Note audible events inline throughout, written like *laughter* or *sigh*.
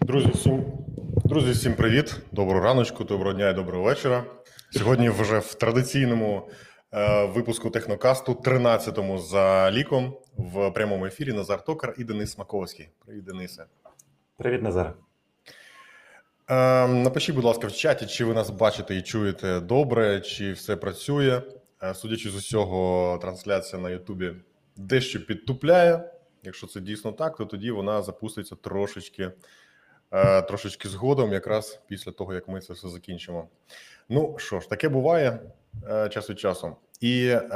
Друзі, всім, друзі, всім привіт! Доброго раночку, доброго дня і доброго вечора. Сьогодні вже в традиційному е, випуску технокасту, 13-му за ліком, в прямому ефірі Назар Токар і Денис Смаковський. Привіт, Денисе. Привіт, Назар. Е, напишіть, будь ласка, в чаті, чи ви нас бачите і чуєте добре, чи все працює. Е, судячи з усього, трансляція на Ютубі дещо підтупляє. Якщо це дійсно так, то тоді вона запуститься трошечки, е, трошечки згодом, якраз після того, як ми це все закінчимо. Ну що ж, таке буває е, час від часу. І е,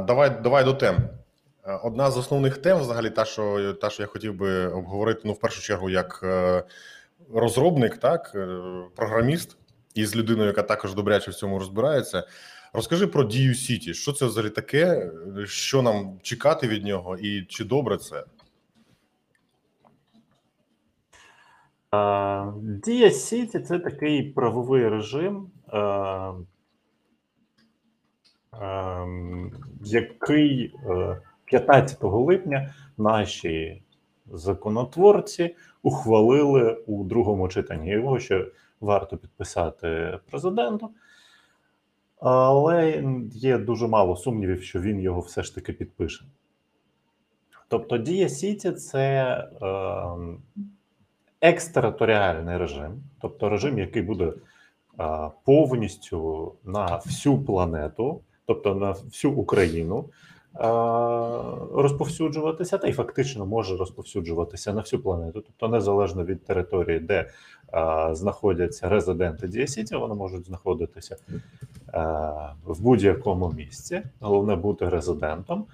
давай, давай до тем. Одна з основних тем, взагалі, та, що та, що я хотів би обговорити, ну, в першу чергу, як розробник, так, програміст, і з людиною, яка також добряче в цьому розбирається. Розкажи про дію City. Що це взагалі таке? Що нам чекати від нього, і чи добре це? Е, Дія Сіті це такий правовий режим, е, е, який е, 15 липня наші законотворці ухвалили у другому читанні. Його ще варто підписати президенту. Але є дуже мало сумнівів, що він його все ж таки підпише. Тобто Дія Сіті це е, екстериторіальний режим, тобто режим, який буде е, повністю на всю планету, тобто на всю Україну, розповсюджуватися, та й фактично може розповсюджуватися на всю планету, тобто незалежно від території, де е, знаходяться резиденти Дія Сіті, вони можуть знаходитися е, в будь-якому місці. Головне бути резидентом.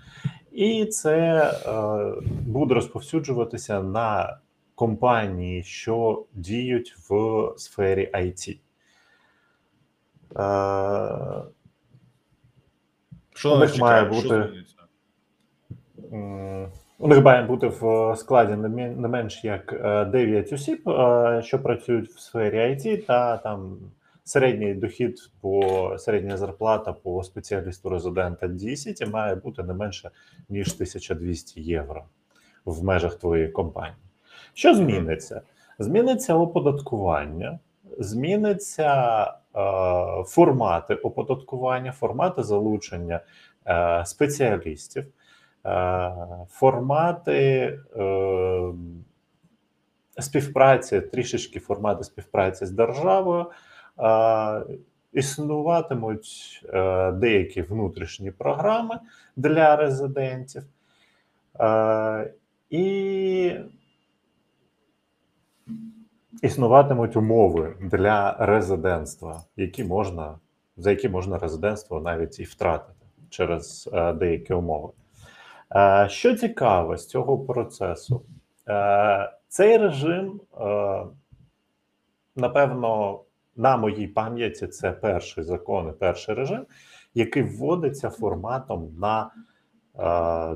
І це е, буде розповсюджуватися на компанії, що діють в сфері IT. Е, Що У них має бути- у них має бути в складі не менш як е, 9 осіб, е, що працюють в сфері IT, та там середній дохід по середня зарплата по спеціалісту резидента D-City має бути не менше ніж 1200 євро в межах твоєї компанії. Що зміниться? Зміниться оподаткування, зміниться е, формати оподаткування, формати залучення е, спеціалістів, е, формати е, співпраці, трішечки формати співпраці з державою. Е, існуватимуть е, деякі внутрішні програми для резидентів. Е, і існуватимуть умови для резидентства, які можна, за які можна резидентство навіть і втратити через е, деякі умови. Е, що цікаво з цього процесу, е, цей режим, напевно, на моїй пам'яті це перший закон і перший режим, який вводиться форматом на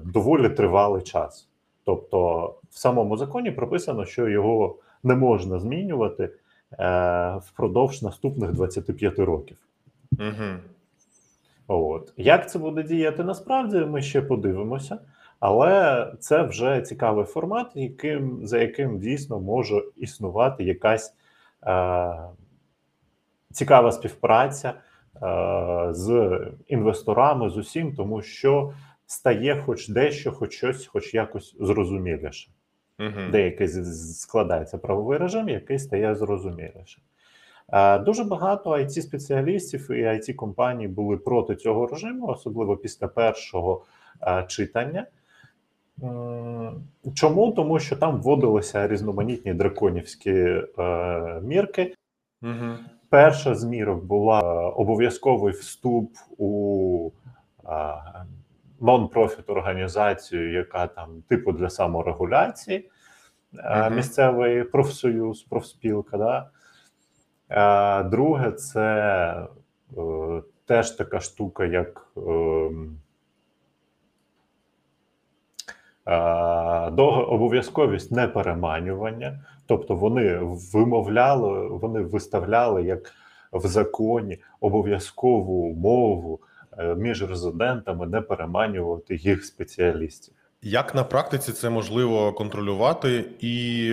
доволі тривалий час. Тобто, в самому законі прописано, що його не можна змінювати е, впродовж наступних 25 років. Мгм. От як це буде діяти насправді, ми ще подивимося, але це вже цікавий формат, яким за яким дійсно може існувати якась е, цікава співпраця е, з інвесторами, з усім, тому що стає хоч дещо, хоч щось, хоч якось зрозуміліше. З- з- складається правовий режим, який стає зрозуміліше. Е, Дуже багато it спеціалістів і it компаній були проти цього режиму, особливо після першого читання. Чому? Тому що там вводилися різноманітні драконівські е, мірки. Мгм. Перша з мірок була обов'язковий вступ у е, нон-профіт організацію, яка там типу для саморегуляції, е, Мгм. місцевий профсоюз, профспілка. Да? Е, Друге, це е, теж така штука, як ем, е, обов'язковість непереманювання. Тобто вони вимовляли, вони виставляли як в законі обов'язкову умову е, між резидентами не переманювати їх спеціалістів. Як на практиці це можливо контролювати і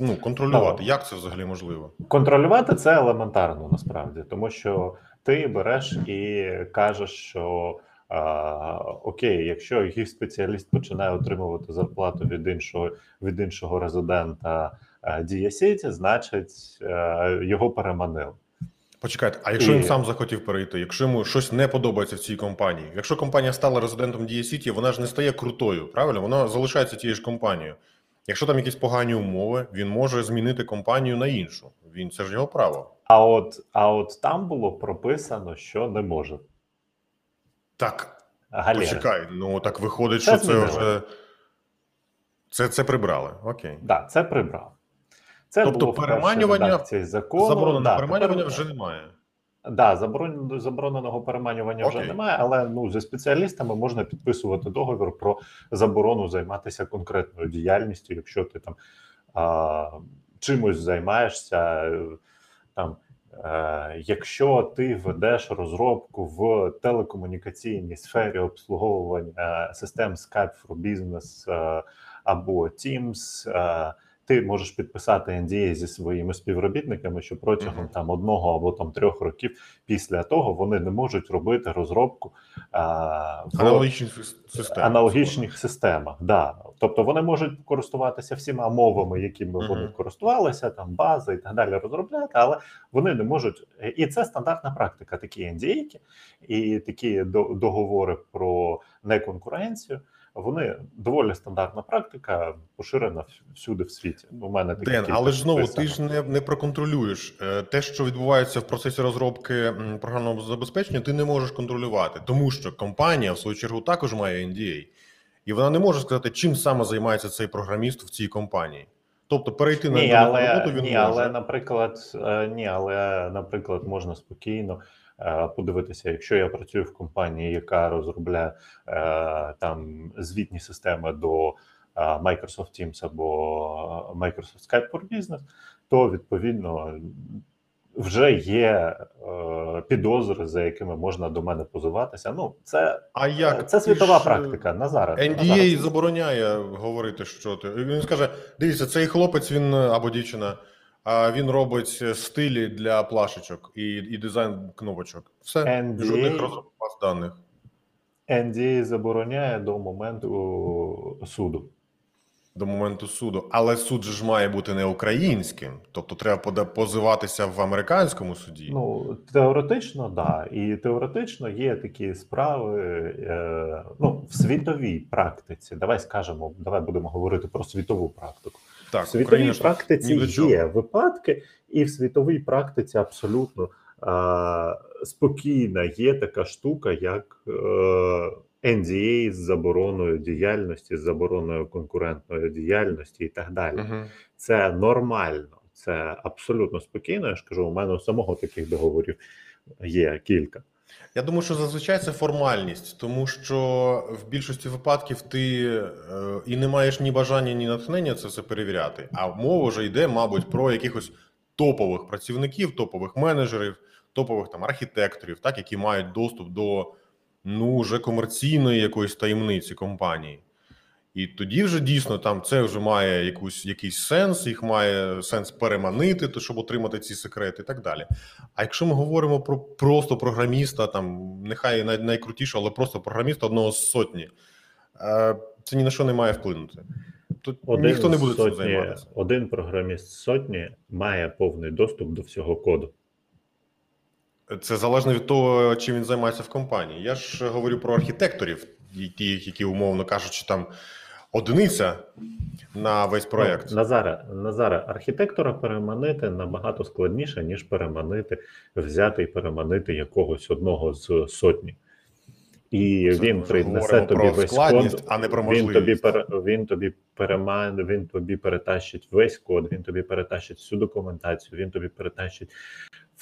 Ну, контролювати. Так. Як це взагалі можливо? Контролювати це елементарно насправді, тому що ти береш і кажеш, що а, окей, якщо їх спеціаліст починає отримувати зарплату від іншого від іншого резидента а, Дія Сіті, значить е, його переманили. Почекайте, а якщо І- він сам захотів перейти, якщо йому щось не подобається в цій компанії, якщо компанія стала резидентом Дія Сіті, вона ж не стає крутою, правильно? Вона залишається тією ж компанією. Якщо там якісь погані умови, він може змінити компанію на іншу. Він це ж його право. А от, а от там було прописано, що не може. Так, Галера. почекай. Ну так виходить, Це що це вже це, це прибрали. Окей. Да, це прибрав. Це Тобто було переманювання- редакції закону. Забороненого да, переманювання тепер- вже немає. Да, заборон... забороненого переманювання вже немає, але ну зі спеціалістами можна підписувати договір про заборону займатися конкретною діяльністю, якщо ти там а, чимось займаєшся. Там, е, якщо ти ведеш розробку в телекомунікаційній сфері обслуговування е, систем Skype for Business е, або Teams, ти можеш підписати NDA зі своїми співробітниками, що протягом Мгм. там одного або там трьох років після того вони не можуть робити розробку а, в Аналогічні сис- системи. аналогічних системах. Да. Тобто вони можуть користуватися всіма мовами, якими Мгм. вони користувалися, там бази і так далі розробляти, але вони не можуть. І це стандартна практика. Такі NDA і такі договори про неконкуренцію. Вони доволі стандартна практика, поширена всюди в світі. У мене такі Ден, але ж знову ти ж не, не проконтролюєш Е, те, що відбувається в процесі розробки програмного забезпечення, ти не можеш контролювати, тому що компанія в свою чергу також має NDA, і вона не може сказати, чим саме займається цей програміст в цій компанії. Тобто перейти на Ні, на але, роботу він ні, може. але, наприклад, е, ні, але, наприклад, можна спокійно подивитися, якщо я працюю в компанії, яка розробляє е, там звітні системи до е, Microsoft Teams або е, Microsoft Skype for Business, то відповідно вже є е, підозри, за якими можна до мене позиватися. Ну, це, А як це світова ж, е, практика. Назара. NDA Назара, забороняє говорити, що ти. Він скаже: дивіться, цей хлопець він е, або дівчина, він робить стилі для плашечок і, і дизайн кнопочок. Все, NDA жодних розробок баз даних. NDA забороняє до моменту суду. До моменту суду, але суд же ж має бути не українським, тобто треба позиватися в американському суді. Ну, теоретично, да. І теоретично є такі справи е, ну, в світовій практиці. Давай скажемо, давай будемо говорити про світову практику. Так, в світовій Україна практиці є випадки, і в світовій практиці абсолютно е, спокійна є така штука, як е, NDA з забороною діяльності, з забороною конкурентної діяльності і так далі. Мгм. Це нормально, це абсолютно спокійно. Я ж кажу, у мене у самого таких договорів є кілька. Я думаю, що зазвичай це формальність, тому що в більшості випадків ти е, і не маєш ні бажання, ні натхнення це все перевіряти. А мова вже йде, мабуть, про якихось топових працівників, топових менеджерів, топових там архітекторів, так, які мають доступ до ну вже комерційної якоїсь таємниці компанії. І тоді вже дійсно там це вже має якусь якийсь сенс, їх має сенс переманити, то щоб отримати ці секрети, і так далі. А якщо ми говоримо про просто програміста, там нехай най, найкрутішого, але просто програміста одного з сотні, е, це ні на що не має вплинути. Тут ніхто не буде з цим займатися. один програміст з сотні має повний доступ до всього коду. Це залежно від того, чим він займається в компанії. Я ж говорю про архітекторів, і тих, які, умовно кажучи, там одиниця на весь проект. Ну, Назара, Назара, архітектора переманити набагато складніше, ніж переманити, взяти і переманити якогось одного з сотні. І Це він принесе тобі про весь код. а не про він тобі пере, він тобі переман, він тобі перетащить весь код, він тобі перетащить всю документацію, він тобі перетащить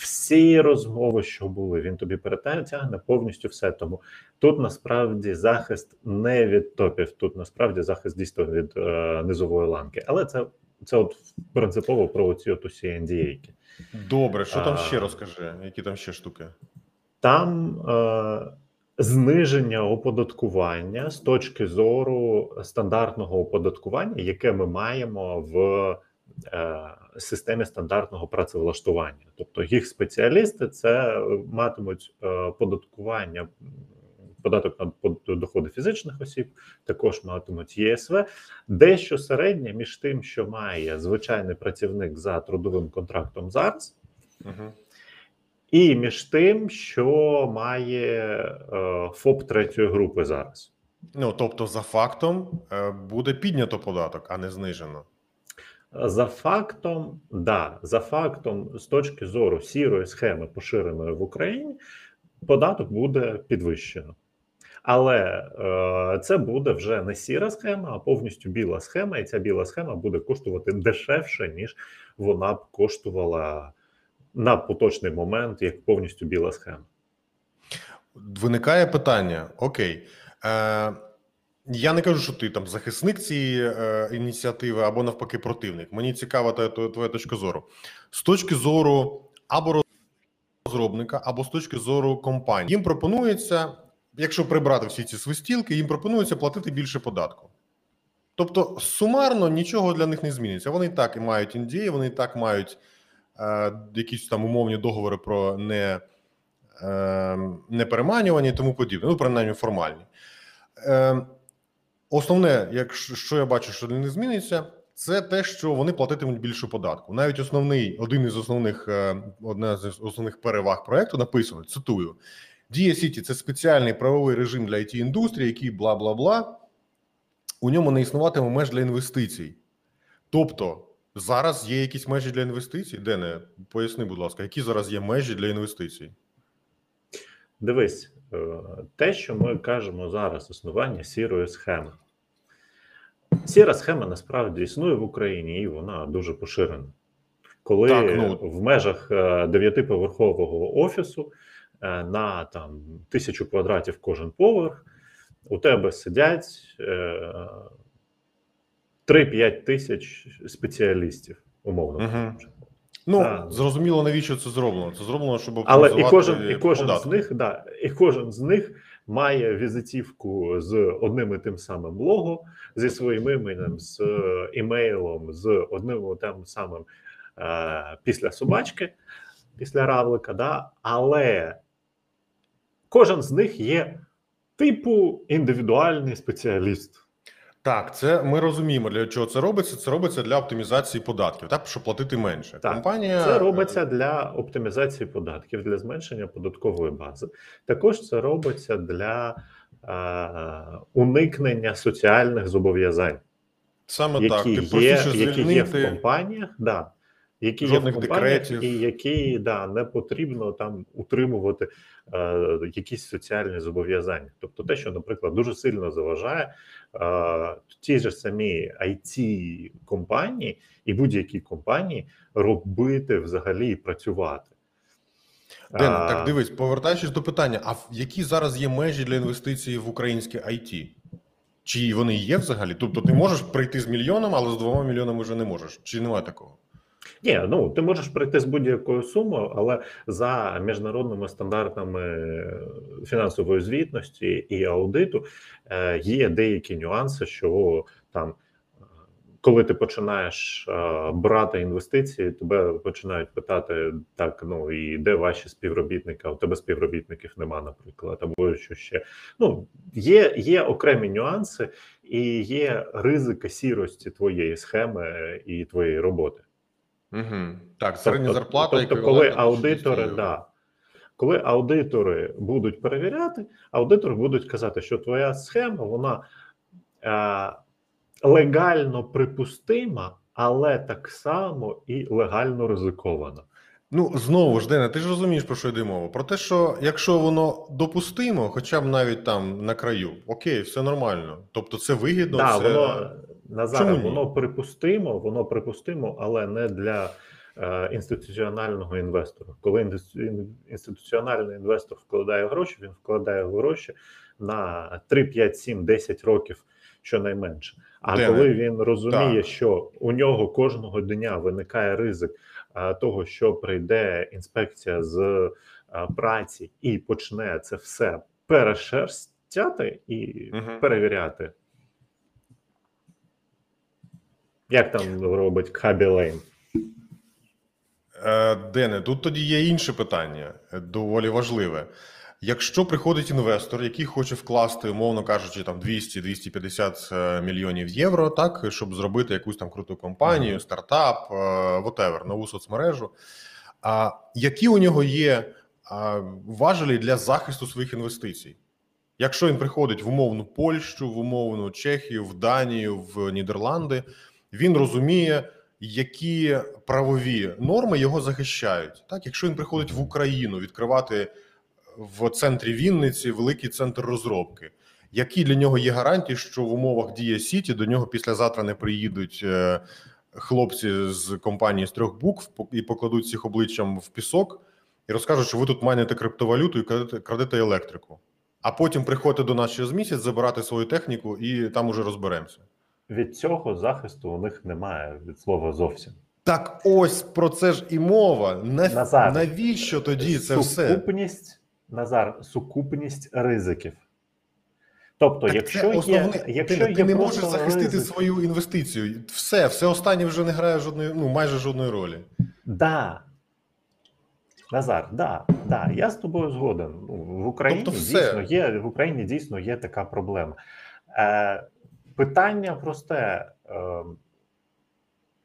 всі розмови, що були. Він тобі перетягне повністю все. Тому тут насправді захист не від топів, тут насправді захист дійсно від е, низової ланки. Але це, це от принципово про ці от усі NDA. Добре, що там А. ще розкажи? Які там ще штуки? Там е, зниження оподаткування з точки зору стандартного оподаткування, яке ми маємо в е, системі стандартного працевлаштування. Тобто їх спеціалісти це матимуть е, податкування. Податок на доходи фізичних осіб також матимуть ЄСВ. Дещо середнє між тим, що має звичайний працівник за трудовим контрактом зараз, Угу. і між тим, що має е, ФОП третьої групи зараз. Ну тобто, за фактом е, буде піднято податок, а не знижено. За фактом, да, за фактом, з точки зору сірої схеми, поширеної в Україні, податок буде підвищено. Але е, це буде вже не сіра схема, а повністю біла схема, і ця біла схема буде коштувати дешевше, ніж вона б коштувала на поточний момент, як повністю біла схема. Виникає питання: Окей, е, я не кажу, що ти там захисник цієї е, ініціативи або навпаки противник. Мені цікава та- та- твоя точка зору. З точки зору або розробника, або з точки зору компанії. Їм пропонується, якщо прибрати всі ці свистілки, їм пропонується платити більше податку. Тобто, сумарно нічого для них не зміниться. Вони і так і мають індії, вони і так мають е, якісь там умовні договори про не, е, непереманювання і тому подібне, ну, принаймні формальні. Е, основне, якщо що я бачу, що не зміниться, це те, що вони платитимуть більше податку. Навіть основний, один із основних, е, одна з основних переваг проекту написано: цитую: Дія Сіті це спеціальний правовий режим для it індустрії, який бла бла бла. У ньому не існуватиме меж для інвестицій. Тобто зараз є якісь межі для інвестицій? Дене, поясни, будь ласка, які зараз є межі для інвестицій? Дивись, е, те, що ми кажемо зараз, існування сірої схеми. Сіра схема насправді існує в Україні, і вона дуже поширена. Коли Так, ну- в межах е, дев'ятиповерхового офісу е, на там тисячу квадратів кожен поверх, у тебе сидять е, 3-5 тисяч спеціалістів, умовно кажучи. Ну Так. зрозуміло, навіщо це зроблено. Це зроблено, щоб Але і кожен, і кожен з них, да, і кожен з них має візитівку з одним і тим самим лого, зі своїм іменем, з е, імейлом, з одним і тим самим е, після собачки, після равлика, да, але кожен з них є типу індивідуальний спеціаліст. Так, це ми розуміємо, для чого це робиться. Це робиться для оптимізації податків, так щоб платити менше. Так, Компанія Це робиться для оптимізації податків, для зменшення податкової бази. Також це робиться для е, уникнення соціальних зобов'язань, саме так. Ти є, які є в компаніях, да, які є в компаніях, декретів. і які да, не потрібно там утримувати е, якісь соціальні зобов'язання. Тобто, те, що, наприклад, дуже сильно заважає ті ж самі it компанії і будь-які компанії робити взагалі і працювати. Ден, так дивись, повертаючись до питання: а які зараз є межі для інвестицій в українське IT? Чи вони є взагалі? Тобто ти можеш прийти з мільйоном, але з двома мільйонами вже не можеш. Чи немає такого? Ні, ну ти можеш прийти з будь-якою сумою, але за міжнародними стандартами фінансової звітності і аудиту е, є деякі нюанси, що там, е, коли ти починаєш е, брати інвестиції, тебе починають питати: так, ну і де ваші співробітники? А у тебе співробітників нема, наприклад, або що ще. Ну є, є окремі нюанси, і є ризика сірості твоєї схеми і твоєї роботи. Угу. Так, середня Тобто- зарплата. Тобто, коли еквівалентна до 60 аудитори, да, коли аудитори будуть перевіряти, аудитори будуть казати, що твоя схема вона е, легально припустима, але так само і легально ризикована. Ну знову ж Дене, ти ж розумієш про що йде мова? Про те, що якщо воно допустимо, хоча б навіть там на краю, окей, все нормально. Тобто це вигідно, Да, це воно Назаре, Чому воно припустимо, воно припустимо, але не для е, інституціонального інвестора. Коли інституціональний інвестор вкладає гроші, він вкладає гроші на 3, 5, 7, 10 років щонайменше. А Дене, коли він розуміє, так. що у нього кожного дня виникає ризик е, того, що прийде інспекція з е, праці і почне це все перешерстяти і Мгм. перевіряти. Як там робить Хабі Лейн? Е, Дене, тут тоді є інше питання, е, доволі важливе. Якщо приходить інвестор, який хоче вкласти, умовно кажучи, там 200-250 е, мільйонів євро, так щоб зробити якусь там круту компанію, стартап, whatever, нову соцмережу. А які у нього є важелі для захисту своїх інвестицій? Якщо він приходить в умовну Польщу, в умовну Чехію, в Данію, в Нідерланди, він розуміє, які правові норми його захищають. Так, якщо він приходить в Україну відкривати в центрі Вінниці великий центр розробки, які для нього є гарантії, що в умовах Дія Сіті до нього післязавтра не приїдуть е, хлопці з компанії з трьох букв і покладуть всіх обличчям в пісок і розкажуть, що ви тут майнете криптовалюту і крадете, крадете електрику. А потім приходите до нас через місяць забирати свою техніку, і там уже розберемося. Від цього захисту у них немає від слова зовсім. Так ось про це ж і мова. На... Назар, Навіщо тоді це все? сукупність, Назар, сукупність ризиків. Тобто, Так якщо це є, якщо ти, є ти не можеш захистити ризик, свою інвестицію. Все, все останнє вже не грає жодної, ну майже жодної ролі. Да. Назар, да, да, я з тобою згоден. Ну, В Україні Тобто все. дійсно є в Україні дійсно є така проблема. Е, питання просте. Е,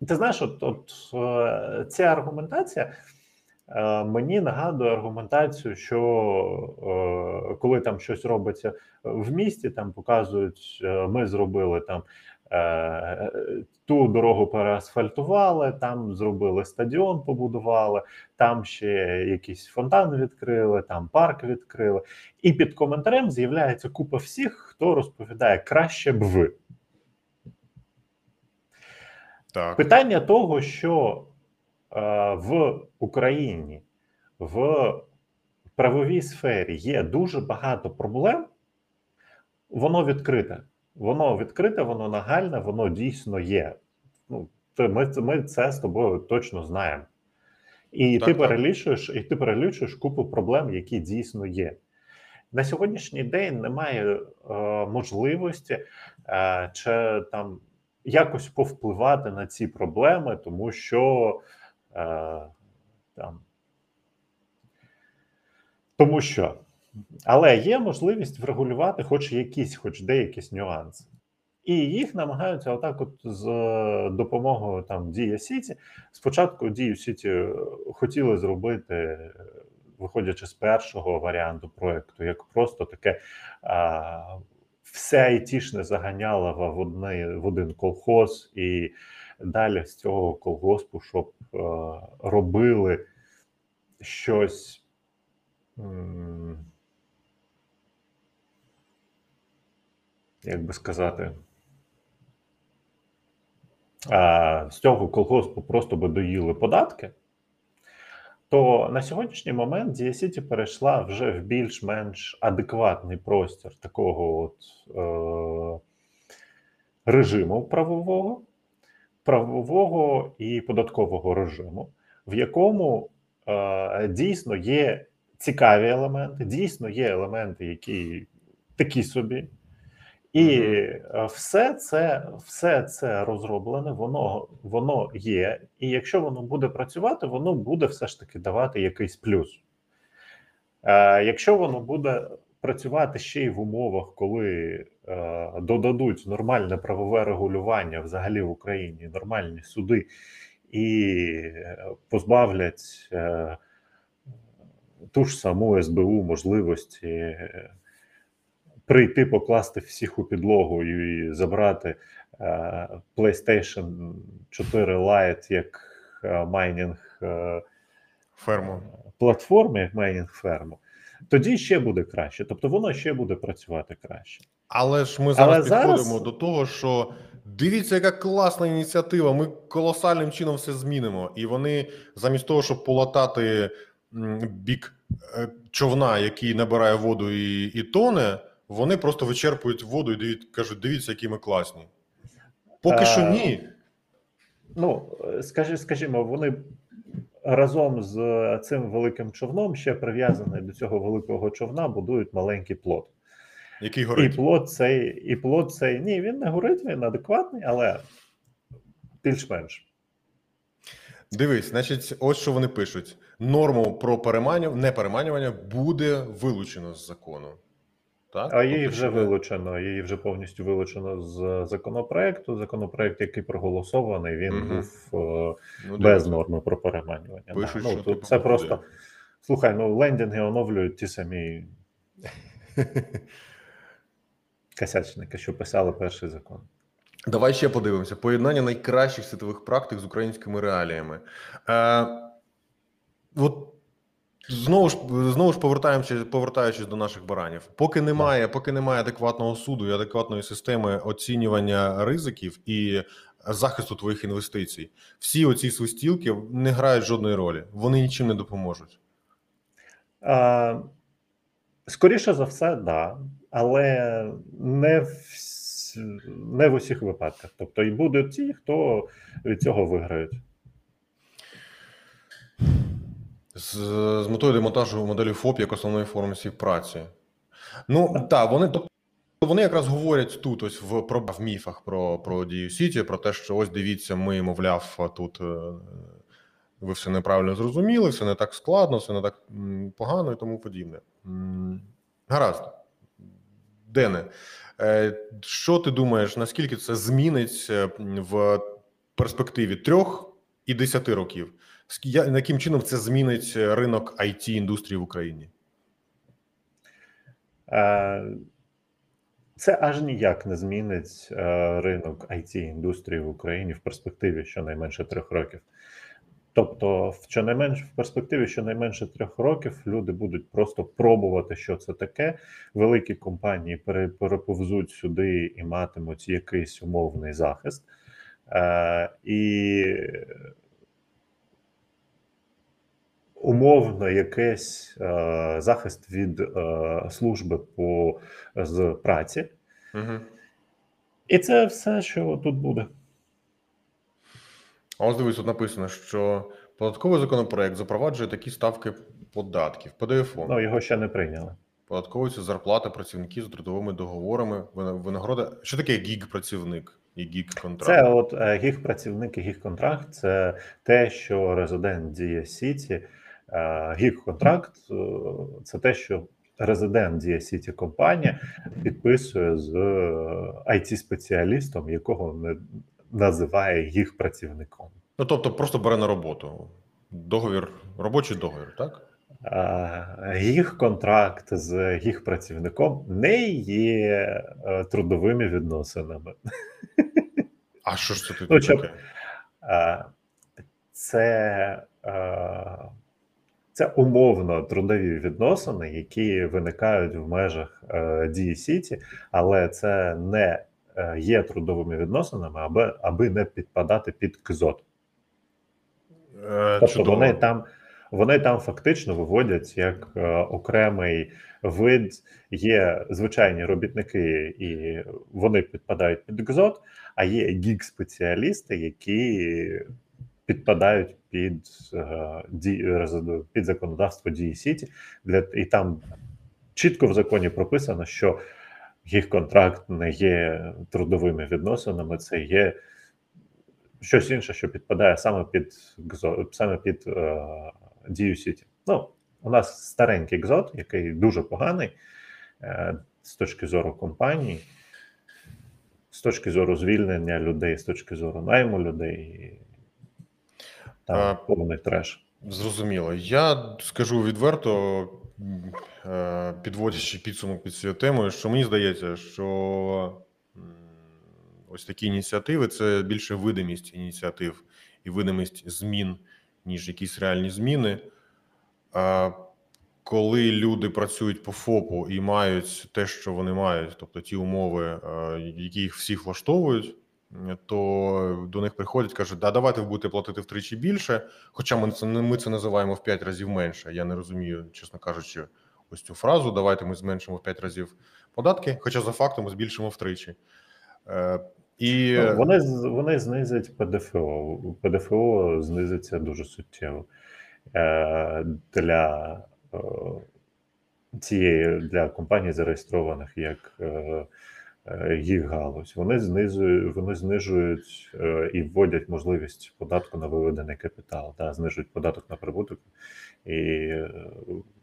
ти знаєш, от, от е, ця аргументація е, мені нагадує аргументацію, що е, коли там щось робиться в місті, там показують, ми зробили там ту дорогу переасфальтували, там зробили стадіон, побудували, там ще якийсь фонтан відкрили, там парк відкрили. І під коментарем з'являється купа всіх, хто розповідає краще б ви. Так. Питання того, що е, в Україні в правовій сфері є дуже багато проблем, воно відкрите. Воно відкрите, воно нагальне, воно дійсно є. Ну, це- ми, ми це з тобою точно знаємо. І Так, ти так. перелічуєш, і ти перелічуєш купу проблем, які дійсно є. На сьогоднішній день немає е, можливості е, чи там якось повпливати на ці проблеми, тому що е, там. Тому що. Але є можливість врегулювати хоч якісь, хоч деякісь нюанси. І їх намагаються отак, от з е, допомогою там Дія Сіті. Спочатку Дію Сіті е, хотіли зробити, е, виходячи з першого варіанту проекту, як просто таке а, все айтішне заганяло в, одне, в один колхоз, і далі з цього колгоспу, щоб е, робили щось. м, Як би сказати, а, з цього колгоспу просто би доїли податки, то на сьогоднішній момент Дія Сіті перейшла вже в більш-менш адекватний простір такого от, е, режиму правового, правового і податкового режиму, в якому е, дійсно є цікаві елементи, дійсно є елементи, які такі собі. І е, все це, все це розроблене, воно, воно є. І якщо воно буде працювати, воно буде все ж таки давати якийсь плюс. Е, якщо воно буде працювати ще й в умовах, коли е, додадуть нормальне правове регулювання взагалі в Україні, нормальні суди і е, позбавлять е, ту ж саму СБУ можливості. Прийти покласти всіх у підлогу і забрати е, PlayStation 4 Lite як е, майнінг е, Ферму. платформи, як майнінг ферму, тоді ще буде краще. Тобто воно ще буде працювати краще. Але ж ми зараз Але підходимо зараз- до того, що дивіться, яка класна ініціатива. Ми колосальним чином все змінимо. І вони замість того, щоб полатати бік човна, який набирає воду і, і тоне, вони просто вичерпують воду і дають, кажуть, дивіться, які ми класні. Поки що Е, ні. Ну, е, скажи, скажімо, вони разом з е, цим великим човном ще прив'язані до цього великого човна, будують маленький плот. Який І плод цей, і плод цей. Ні, він не горить, він адекватний, але більш-менш. Дивись, значить, ось що вони пишуть: норму про переманювання, не переманювання буде вилучено з закону. Так? А її вже вилучено. Її вже повністю вилучено з законопроекту. Законопроект, який проголосований, він Мгм. був е, Ну, без дивись. норми про переманювання. Да. Пишуть, ну, тут типу, це просто. Слухай, ну лендінги оновлюють ті самі *laughs* косячники, що писали перший закон. Давай ще подивимося: поєднання найкращих світових практик з українськими реаліями. Е, от знову ж знову ж повертаємося, повертаючись до наших баранів. Поки немає, поки немає адекватного суду і адекватної системи оцінювання ризиків і захисту твоїх інвестицій, всі оці свистілки не грають жодної ролі. Вони нічим не допоможуть. А, скоріше за все, да. Але не в, не в усіх випадках. Тобто, і будуть ті, хто від цього виграють. З, з метою демонтажу моделі ФОП як основної форми співпраці. Ну так, вони тобто вони якраз говорять тут, ось в про в міфах про, про дію Сіті, про те, що ось дивіться, ми, мовляв, тут е, ви все неправильно зрозуміли, все не так складно, все не так погано і тому подібне. Гаразд. Дене, е, що ти думаєш, наскільки це змінить е, в перспективі трьох і десяти років? Яким чином це змінить е, ринок it індустрії в Україні? Е, Це аж ніяк не змінить е, ринок it індустрії в Україні в перспективі щонайменше трьох років. Тобто, в щонайменш в перспективі щонайменше трьох років люди будуть просто пробувати, що це таке. Великі компанії переповзуть сюди і матимуть якийсь умовний захист. І умовно якийсь е, захист від е, служби по з праці. Угу. І це все, що тут буде. А ось дивись, тут написано, що податковий законопроект запроваджує такі ставки податків, ПДФО. Ну його ще не прийняли. Податковується зарплата працівників з трудовими договорами, вина- винагорода. Що таке гіг-працівник і гіг-контракт? Це от е, гіг-працівник і гіг-контракт це те, що резидент Дія Сіті. Е, Гіг-контракт е, це те, що резидент Дія Сіті компанія підписує з it спеціалістом якого не називає гіг-працівником. Ну тобто просто бере на роботу. Договір, робочий договір, так? Е, Гіг-контракт з гіг-працівником не є е, трудовими відносинами. А що ж це тут Ну, таке? Е, Це, е, це умовно трудові відносини, які виникають в межах е, дії Сіті, але це не е, є трудовими відносинами, аби, аби не підпадати під КЗОТ. Е, Тобто чудово. вони там, вони там фактично виводять як окремий вид, є звичайні робітники, і вони підпадають під КЗОТ, а є гік-спеціалісти, які підпадають під, е, ді, під законодавство дії Сіті. Для, і там чітко в законі прописано, що їх контракт не є трудовими відносинами, це є щось інше, що підпадає саме під саме під е, дію Сіті. Ну, у нас старенький ГЗОТ, який дуже поганий е, з точки зору компаній, з точки зору звільнення людей, з точки зору найму людей. Там А, повний треш. Зрозуміло. Я скажу відверто, е, підводячи підсумок під цією темою, що мені здається, що ось такі ініціативи це більше видимість ініціатив і видимість змін, ніж якісь реальні зміни. А Коли люди працюють по ФОПу і мають те, що вони мають, тобто ті умови, е, які їх всіх влаштовують, то до них приходять, кажуть, да, давайте ви будете платити втричі більше. Хоча ми це ми це називаємо в 5 разів менше. Я не розумію, чесно кажучи, ось цю фразу. Давайте ми зменшимо в 5 разів податки, хоча за фактом ми збільшимо втричі. Е, і Ну, Вони, вони знизять ПДФО. ПДФО знизиться дуже суттєво е, для е, цієї для компаній, зареєстрованих як їх галузь. Вони знизують, вони знижують е, і вводять можливість податку на виведений капітал, да, знижують податок на прибуток і е,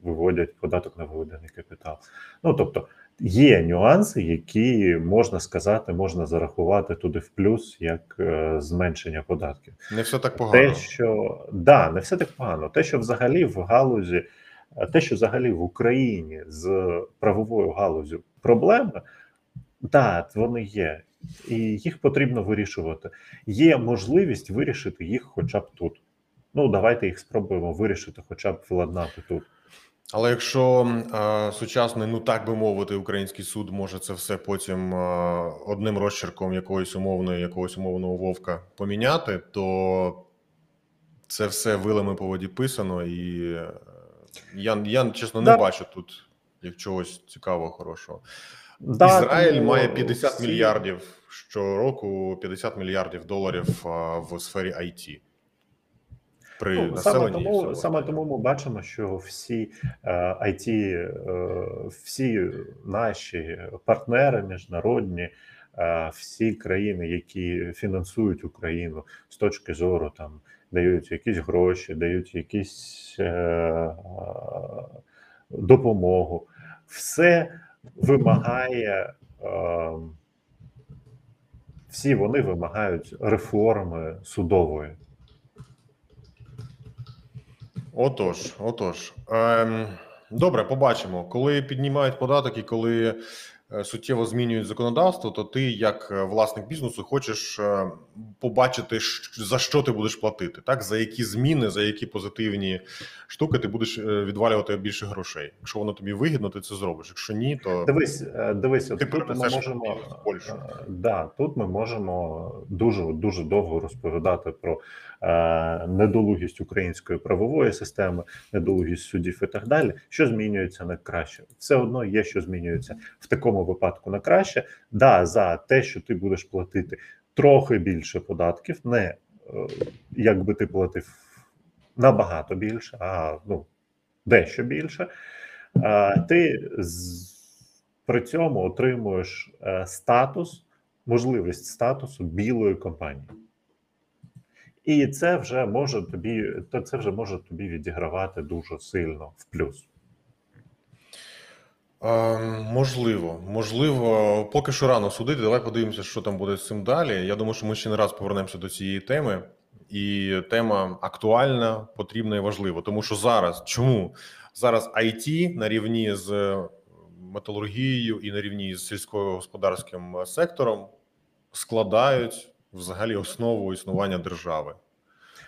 виводять податок на виведений капітал. Ну тобто є нюанси, які можна сказати, можна зарахувати туди в плюс як е, зменшення податків. Не все так погано. Те, що да, не все так погано. Те, що взагалі в галузі, е, те, що взагалі в Україні з правовою галузю проблеми, так, вони є, і їх потрібно вирішувати. Є можливість вирішити їх хоча б тут. Ну, давайте їх спробуємо вирішити, хоча б владнати тут. Але якщо е, сучасний, ну так би мовити, український суд може це все потім е, одним розчерком якоїсь умовної, якогось умовного вовка поміняти, то це все вилами по воді писано, і е, я, я чесно не Да. бачу тут як чогось цікавого, хорошого. Да, Ізраїль тому має 50 мільярдів щороку, 50 мільярдів доларів в сфері IT. При Ну, саме тому, всього саме тому ми бачимо, що всі е, IT, е, всі наші партнери міжнародні, е, всі країни, які фінансують Україну з точки зору там дають якісь гроші, дають якісь е, е, допомогу, все вимагає. Е, всі вони вимагають реформи судової. Отож, отож. Ем, добре, побачимо. Коли піднімають податок і коли суттєво змінюють законодавство, то ти, як е, власник бізнесу, хочеш е, побачити, за що ти будеш платити, так? За які зміни, за які позитивні штуки ти будеш е, відвалювати більше грошей. Якщо воно тобі вигідно, ти це зробиш. Якщо ні, то Дивись, е, дивись, от тут ми можемо в Польщу. е, да, тут ми можемо дуже дуже довго розповідати про е, недолугість української правової системи, недолугість судів і так далі. Що змінюється на краще? Все одно є, що змінюється в такому випадку на краще. Да, за те, що ти будеш платити трохи більше податків, не е, якби ти платив набагато більше, а ну дещо більше. А, ти з, при цьому отримуєш е, статус, можливість статусу білої компанії. І це вже може тобі, то це вже може тобі відігравати дуже сильно в плюс. Е, можливо, можливо, поки що рано судити. Давай подивимося, що там буде з цим далі. Я думаю, що ми ще не раз повернемося до цієї теми, і тема актуальна, потрібна і важлива. Тому що зараз чому зараз IT на рівні з металургією і на рівні з сільськогосподарським сектором складають взагалі основу існування держави.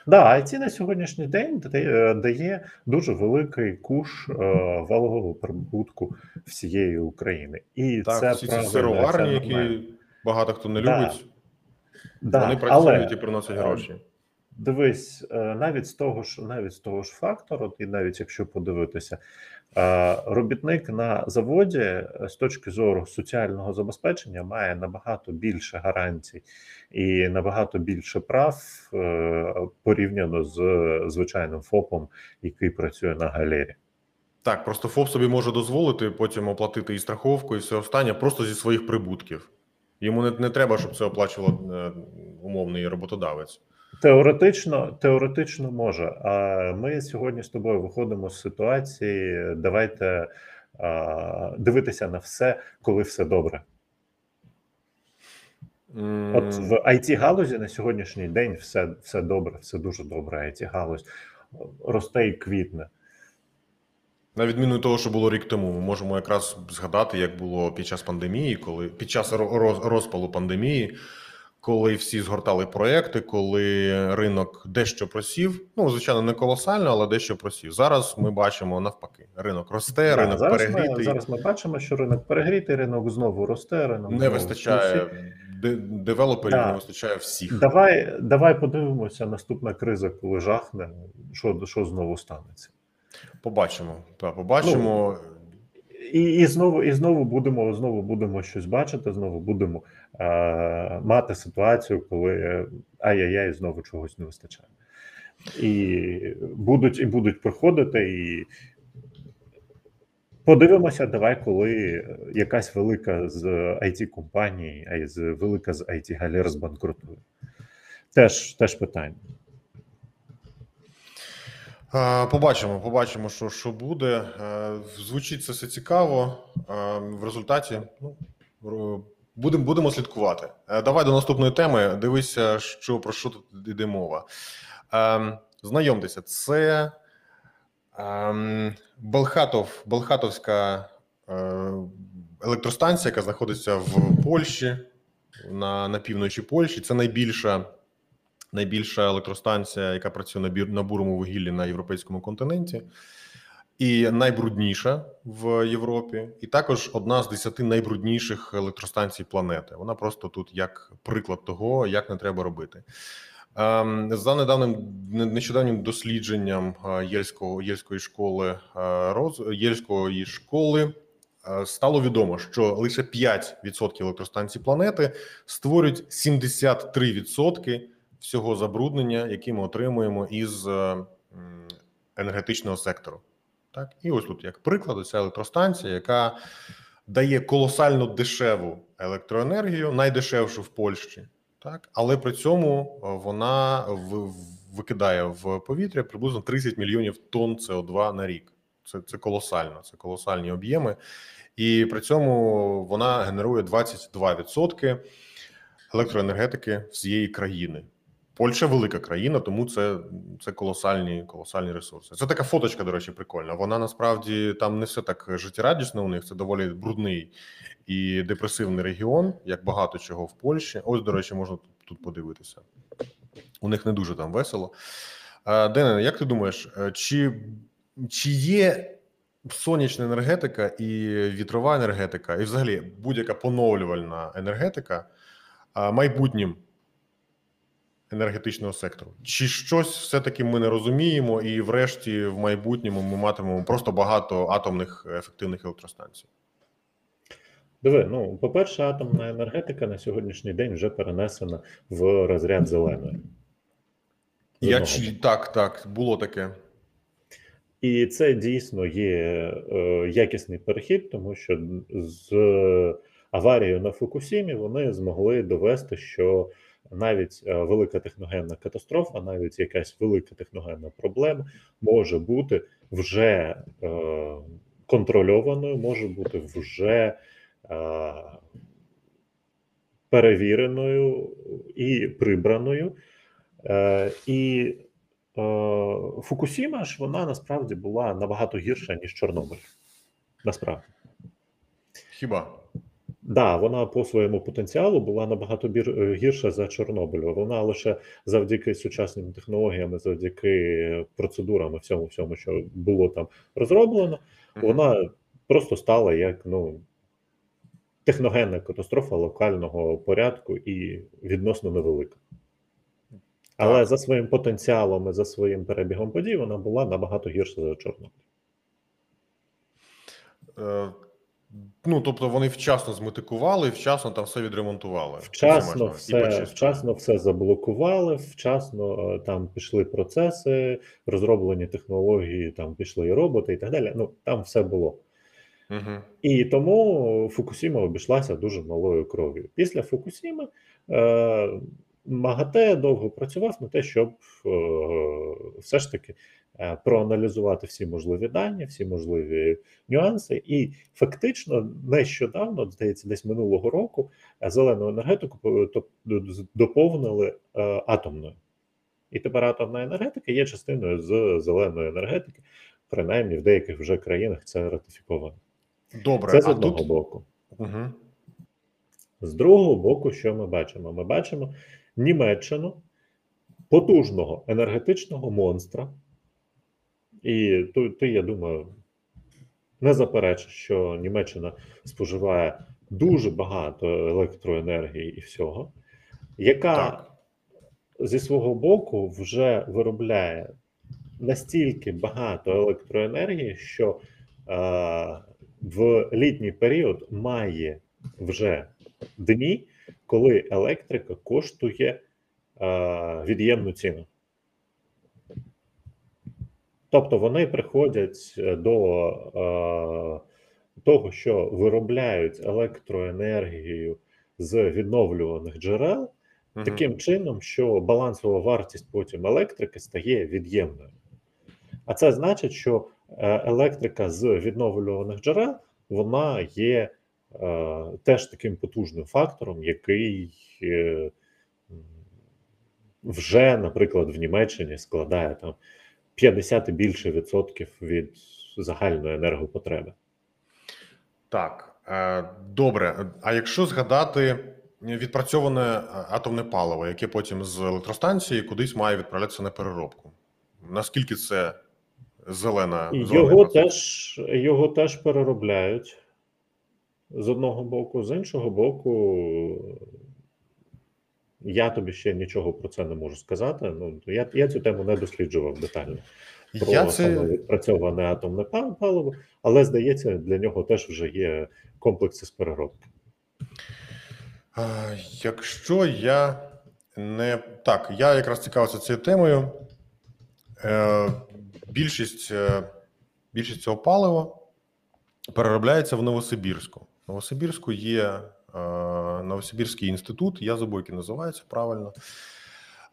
Да, IT на сьогоднішній день дає, дає дуже великий куш е, валового прибутку всієї України. І Так, це всі ці сироварні, які багато хто не Да. любить, Да, вони працюють але, і приносять е, гроші. Дивись, е, навіть з того ж, навіть з того ж фактору, і навіть якщо подивитися, е, робітник на заводі е, з точки зору соціального забезпечення має набагато більше гарантій і набагато більше прав е, порівняно з звичайним ФОПом, який працює на галері. Так, просто ФОП собі може дозволити потім оплатити і страховку, і все останнє просто зі своїх прибутків. Йому не, не треба, щоб це оплачував е, умовний роботодавець. Теоретично, теоретично може. А ми сьогодні з тобою виходимо з ситуації. Давайте а, дивитися на все, коли все добре. М, От в it галузі на сьогоднішній день все, все добре, все дуже добре. it галузь росте і квітне. На відміну того, що було рік тому, ми можемо якраз згадати, як було під час пандемії, коли під час розпалу пандемії, коли всі згортали проекти, коли ринок дещо просів. Ну, звичайно, не колосально, але дещо просів. Зараз ми бачимо навпаки: ринок росте, Да, ринок зараз, перегрітий. ми, зараз ми бачимо, що ринок перегрітий, ринок знову росте. Ринок Не знову вистачає всі- девелоперів, Да. не вистачає всіх. Давай, давай подивимося, наступна криза, коли жахне, що, що знову станеться. Побачимо. Так, побачимо. І, і знову, і знову будемо знову будемо щось бачити. Знову будемо е, мати ситуацію, коли е, ай-яй-яй, знову чогось не вистачає. І будуть, і будуть приходити, і Подивимося, давай, коли е, якась велика з it компаній, а з велика з it галер збанкрутує. Теж, теж питання. Е, Побачимо, побачимо, що, що буде. Е, Звучить це все цікаво. Е, В результаті ну, будемо, будемо слідкувати. Давай до наступної теми. Дивися, що про що тут йде мова. Знайомтеся, це Белхатов, Белхатовська е, електростанція, яка знаходиться в Польщі на, на півночі Польщі. Це найбільша найбільша електростанція, яка працює на бір на бурому вугіллі на європейському континенті, і найбрудніша в Європі, і також одна з десяти найбрудніших електростанцій планети. Вона просто тут як приклад того, як не треба робити. Ем, За недавним не- нещодавнім дослідженням е, Єльського Єльської школи е, роз Єльської школи е, стало відомо, що лише 5% електростанцій планети створюють 73% всього забруднення, яке ми отримуємо із е, енергетичного сектору. Так, і ось тут як приклад, ця електростанція, яка дає колосально дешеву електроенергію, найдешевшу в Польщі, так, але при цьому е, вона викидає в повітря приблизно 30 мільйонів тонн СО2 на рік. Це, це колосально, це колосальні об'єми, і при цьому вона генерує 22% електроенергетики всієї країни. Польща велика країна, тому це, це колосальні, колосальні ресурси. Це така фоточка, до речі, прикольна. Вона насправді там не все так життєрадісно. У них це доволі брудний і депресивний регіон, як багато чого в Польщі. Ось, до речі, можна тут, подивитися. У них не дуже там весело. Е, Дене, як ти думаєш, е, чи, чи є сонячна енергетика і вітрова енергетика, і взагалі будь-яка поновлювальна енергетика майбутнім енергетичного сектору? Чи щось все-таки ми не розуміємо, і врешті в майбутньому ми матимемо просто багато атомних ефективних електростанцій? Диви, ну, по-перше, атомна енергетика на сьогоднішній день вже перенесена в розряд зеленої. Я чи так, так, було таке. І це дійсно є е, якісний перехід, тому що з аварією на Фукусімі вони змогли довести, що навіть е, велика техногенна катастрофа, навіть якась велика техногенна проблема може бути вже е, контрольованою, може бути вже е, перевіреною і прибраною. І Фукусіма ж вона насправді була набагато гірша, ніж Чорнобиль. Насправді. Хіба? Да, вона по своєму потенціалу була набагато бір, е, гірша за Чорнобиль. Вона лише завдяки сучасним технологіям, завдяки процедурам і всьому, всьому, що було там розроблено, вона просто стала як ну, техногенна катастрофа локального порядку і відносно невелика. Але Так. за своїм потенціалом і за своїм перебігом подій вона була набагато гірша за Чорнобиль. Ну, тобто вони вчасно зметикували, вчасно там все відремонтували. Вчасно все, вчасно все заблокували, вчасно е, там пішли процеси, розроблені технології, там пішли і роботи і так далі. Ну там все було. Мгм. І тому Фукусіма обійшлася дуже малою кров'ю. Після Фукусіми е, МАГАТЕ довго працював на те, щоб е, все ж таки проаналізувати всі можливі дані, всі можливі нюанси, і фактично нещодавно, здається, десь минулого року е, зелену енергетику з- доповнили е, атомною. І тепер атомна енергетика є частиною з зеленої енергетики, принаймні в деяких вже країнах це ратифіковано. Добре, Це з а одного тут. боку. Угу. З другого боку, що ми бачимо? Ми бачимо Німеччину, потужного енергетичного монстра. І ти, ти, я думаю, не заперечиш, що Німеччина споживає дуже багато електроенергії і всього, яка Так. зі свого боку вже виробляє настільки багато електроенергії, що е, в літній період має вже дні, коли електрика коштує е, від'ємну ціну. Тобто вони приходять до е, того, що виробляють електроенергію з відновлюваних джерел, Мгм. таким чином, що балансова вартість потім електрики стає від'ємною. А це значить, що е, електрика з відновлюваних джерел вона є е, теж таким потужним фактором, який е, вже, наприклад, в Німеччині складає там 50 і більше відсотків від загальної енергопотреби. Так, е, добре. А якщо згадати відпрацьоване е, атомне паливо, яке потім з електростанції кудись має відправлятися на переробку, наскільки це зелена Його теж, його теж переробляють з одного боку, з іншого боку, я тобі ще нічого про це не можу сказати. Ну, я, я цю тему не досліджував детально про Я саме це відпрацьоване атомне паливо, але здається, для нього теж вже є комплекси з переробки. Якщо я не так, я якраз цікавився цією темою. Е, Більшість, е, більшість цього палива переробляється в Новосибірську. В Новосибірську є Новосибірський інститут, я який називається правильно.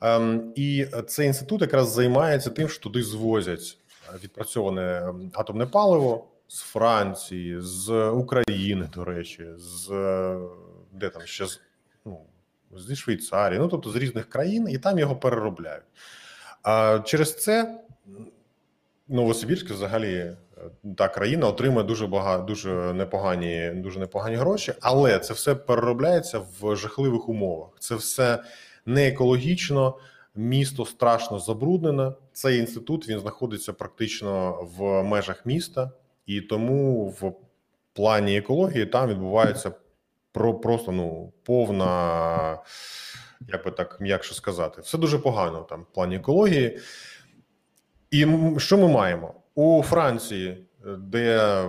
Ем, І цей інститут якраз займається тим, що туди звозять відпрацьоване ем, атомне паливо з Франції, з України, до речі, з е, де там ще з, ну, зі Швейцарії, ну тобто з різних країн, і там його переробляють. А через це Новосибірськ взагалі е, та країна отримує дуже багато, дуже непогані, дуже непогані гроші, але це все переробляється в жахливих умовах. Це все не екологічно. Місто страшно забруднене. Цей інститут він знаходиться практично в межах міста, і тому в плані екології там відбувається про просто ну повна, як би так м'якше сказати, все дуже погано там в плані екології. І що ми маємо у Франції, е, де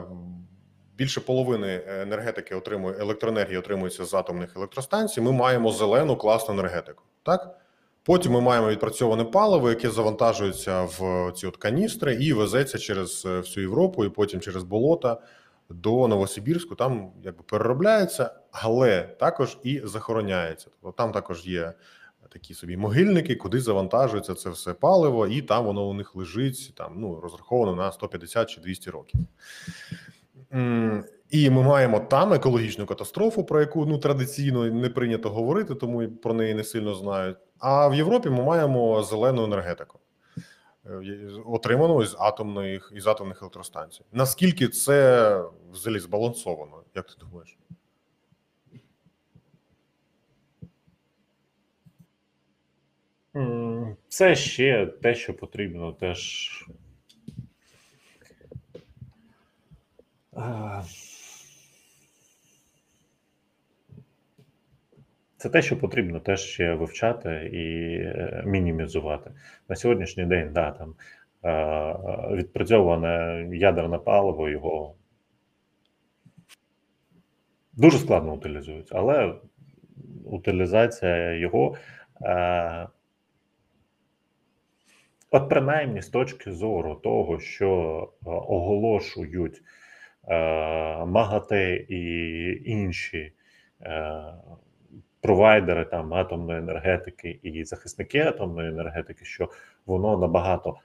більше половини енергетики отримує електроенергії отримується з атомних електростанцій. Ми маємо зелену класну енергетику. Так потім ми маємо відпрацьоване паливо, яке завантажується в ці от каністри і везеться через е, всю Європу, і потім через болота до Новосибірську. Там якби переробляється, але також і захороняється. Тобто там також є такі собі могильники, куди завантажується це все паливо, і там воно у них лежить там ну розраховано на 150 чи 200 років. І ми маємо там екологічну катастрофу, про яку ну традиційно не прийнято говорити, тому про неї не сильно знають. А в Європі ми маємо зелену енергетику, е, отриману із атомних із атомних електростанцій. Наскільки це взагалі збалансовано? Як ти думаєш? Це ще те, що потрібно теж. Це те, що потрібно теж ще вивчати і е, мінімізувати. На сьогоднішній день, да, там е, відпрацьоване ядерне паливо, його дуже складно утилізують, але утилізація його. От принаймні з точки зору того, що е, оголошують е, МАГАТЕ і інші е, провайдери там атомної енергетики і захисники атомної енергетики, що воно набагато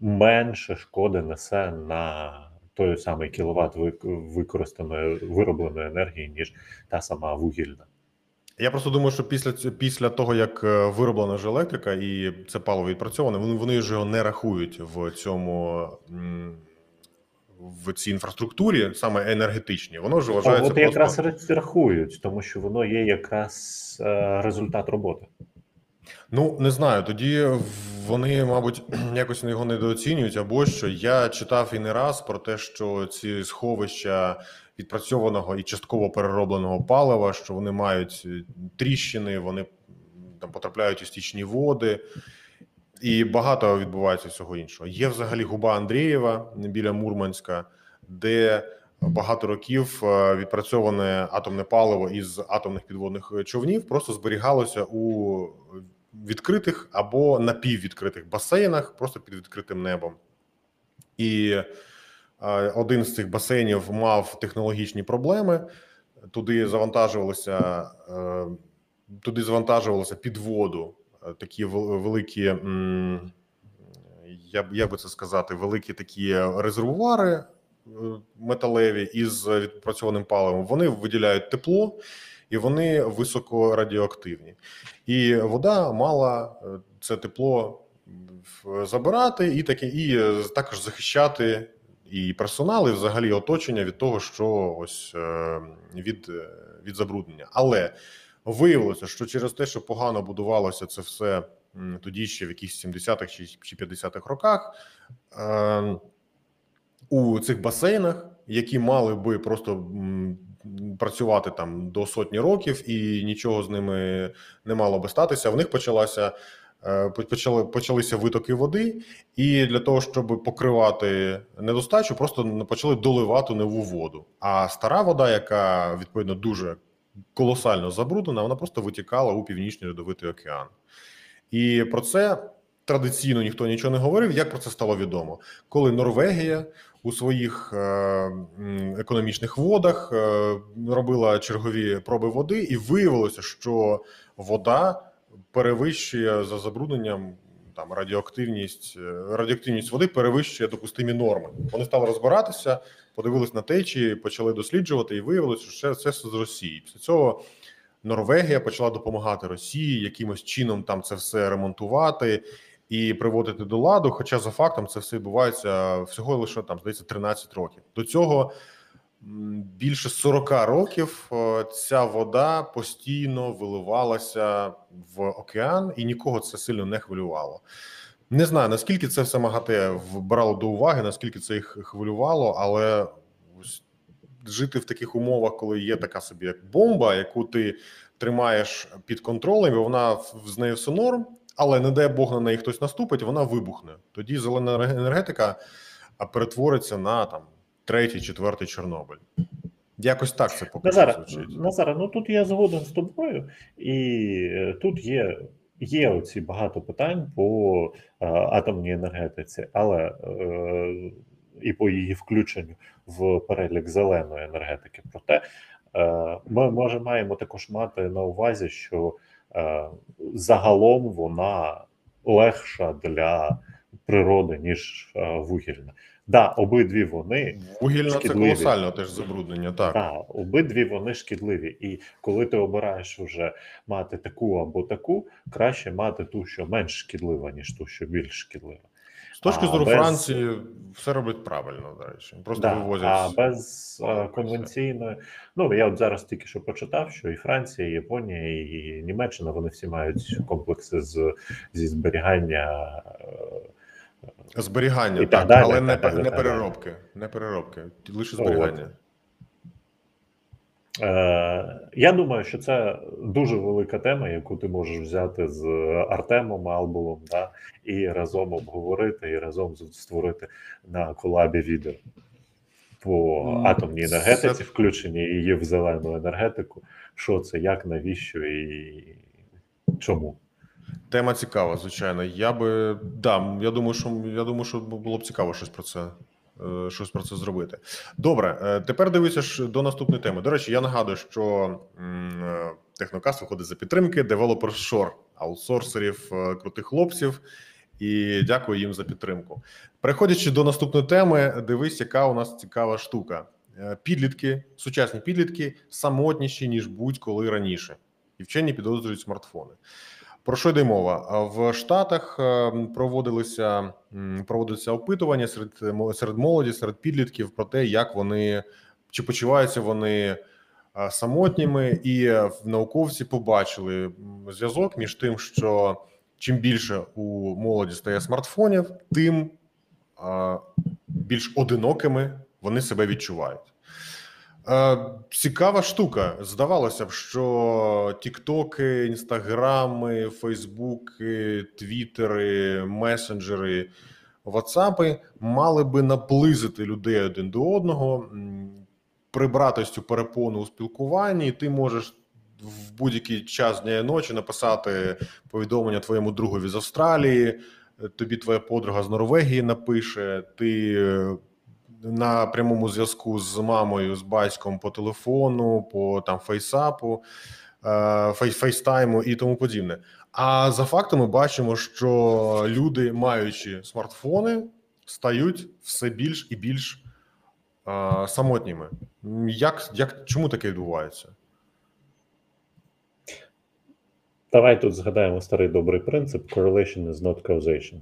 менше шкоди несе на той самий кіловат вик- використаної виробленої енергії, ніж та сама вугільна. Я просто думаю, що після після того, як е, вироблена вже електрика і це паливо відпрацьоване, вони, вони ж його не рахують в цьому в цій інфраструктурі, саме енергетичній. Воно ж вважається от просто... якраз рахують, тому що воно є якраз е, результат роботи. Ну не знаю. Тоді вони, мабуть, *clears throat* якось його недооцінюють, або що я читав і не раз про те, що ці сховища відпрацьованого і частково переробленого палива, що вони мають е, тріщини, вони там потрапляють у стічні води, і багато відбувається всього іншого. Є взагалі губа Андрієва біля Мурманська, де багато років е, відпрацьоване атомне паливо із атомних підводних човнів просто зберігалося у відкритих або напіввідкритих басейнах, просто під відкритим небом. І Один з цих басейнів мав технологічні проблеми. Туди завантажувалося, е, туди завантажувалося під воду е, такі великі, я як би це сказати, великі такі резервуари е, металеві із відпрацьованим паливом. Вони виділяють тепло і вони високорадіоактивні. І вода мала це тепло забирати і таке, і також захищати і персонал, і взагалі оточення від того, що ось е, від, е, від забруднення. Але виявилося, що через те, що погано будувалося це все тоді ще в якихось 70-х чи, чи 50-х роках. Е, у цих басейнах, які мали би просто працювати там до сотні років, і нічого з ними не мало би статися. В них почалася почали почалися витоки води, і для того, щоб покривати недостачу, просто почали доливати нову воду. А стара вода, яка відповідно дуже колосально забруднена, вона просто витікала у північний льодовитий океан. І про це традиційно ніхто нічого не говорив. Як про це стало відомо? Коли Норвегія у своїх е, економічних водах е, робила чергові проби води, і виявилося, що вода перевищує за забрудненням там радіоактивність, е, радіоактивність води перевищує допустимі норми. Вони стали розбиратися, подивились на течії, почали досліджувати, і виявилося, що це все з Росії. Після цього Норвегія почала допомагати Росії якимось чином там це все ремонтувати і приводити до ладу. Хоча за фактом це все відбувається всього лише там здається 13 років. До цього більше 40 років е, ця вода постійно виливалася в океан, і нікого це сильно не хвилювало. Не знаю наскільки це все МАГАТЕ брало до уваги, наскільки це їх хвилювало, але ось жити в таких умовах, коли є така собі як бомба, яку ти тримаєш під контролем, і вона з нею все норм, але не дай Бог на неї хтось наступить, вона вибухне. Тоді зелена енергетика перетвориться на там третій, четвертий Чорнобиль. Якось так це поки що Назара, звучить. Назара, ну тут я згоден з тобою, і е, тут є, є оці багато питань по е, атомній енергетиці, але е, і по її включенню в перелік зеленої енергетики. Проте е, ми може маємо також мати на увазі, що е, загалом вона легша для природи, ніж е, вугільна. Да, обидві вони Вугільна це колосально теж забруднення. Так. так, обидві вони шкідливі. І коли ти обираєш вже мати таку або таку, краще мати ту, що менш шкідлива, ніж ту, що більш шкідлива. З точки зору без- Франції, все роблять правильно, до речі. Просто Да, вивозять. а без е, конвенційної, ну я от зараз тільки що почитав, що і Франція, і Японія, і Німеччина вони всі мають комплекси з зі зберігання. Зберігання, І так, так але так не, далі, не так переробки. Не переробки, лише Ну, от. зберігання. Е, я думаю, що це дуже велика тема, яку ти можеш взяти з Артемом Албулом, да, і разом обговорити, і разом створити на колабі відео по атомній енергетиці, включення її в зелену енергетику. Що це, як, навіщо і чому? Тема цікава, звичайно. Я би да, я думаю, що я думаю, що було б цікаво щось про це. е, Щось про це зробити. Добре, е, тепер дивися ж до наступної теми. До речі, я нагадую, що е, Технокаст виходить за підтримки Shore, аутсорсерів, крутих хлопців. І дякую їм за підтримку. Переходячи до наступної теми, дивись, яка у нас цікава штука. Підлітки, сучасні підлітки самотніші ніж будь-коли раніше, і вчені підозрюють смартфони. Про що йде мова? В Штатах е, проводилися м, проводилися опитування серед серед молоді, серед підлітків про те, як вони чи почуваються вони е, самотніми, і науковці побачили зв'язок між тим, що чим більше у молоді стає смартфонів, тим більш одинокими вони себе відчувають. Е, Цікава штука. Здавалося б, що Тіктоки, Інстаграми, Фейсбуки, Твіттери, месенджери, Ватсапи мали би наблизити людей один до одного, прибрати цю перепону у спілкуванні, і ти можеш в будь-який час дня і ночі написати повідомлення твоєму другові з Австралії, тобі твоя подруга з Норвегії напише, ти е, на прямому зв'язку з мамою, з батьком по телефону, по там фейсапу, е, фейстайму і тому подібне. А за фактом ми бачимо, що люди, маючи смартфони, стають все більш і більш е, самотніми. Як, як чому таке відбувається? Давай тут згадаємо старий добрий принцип: correlation is not causation.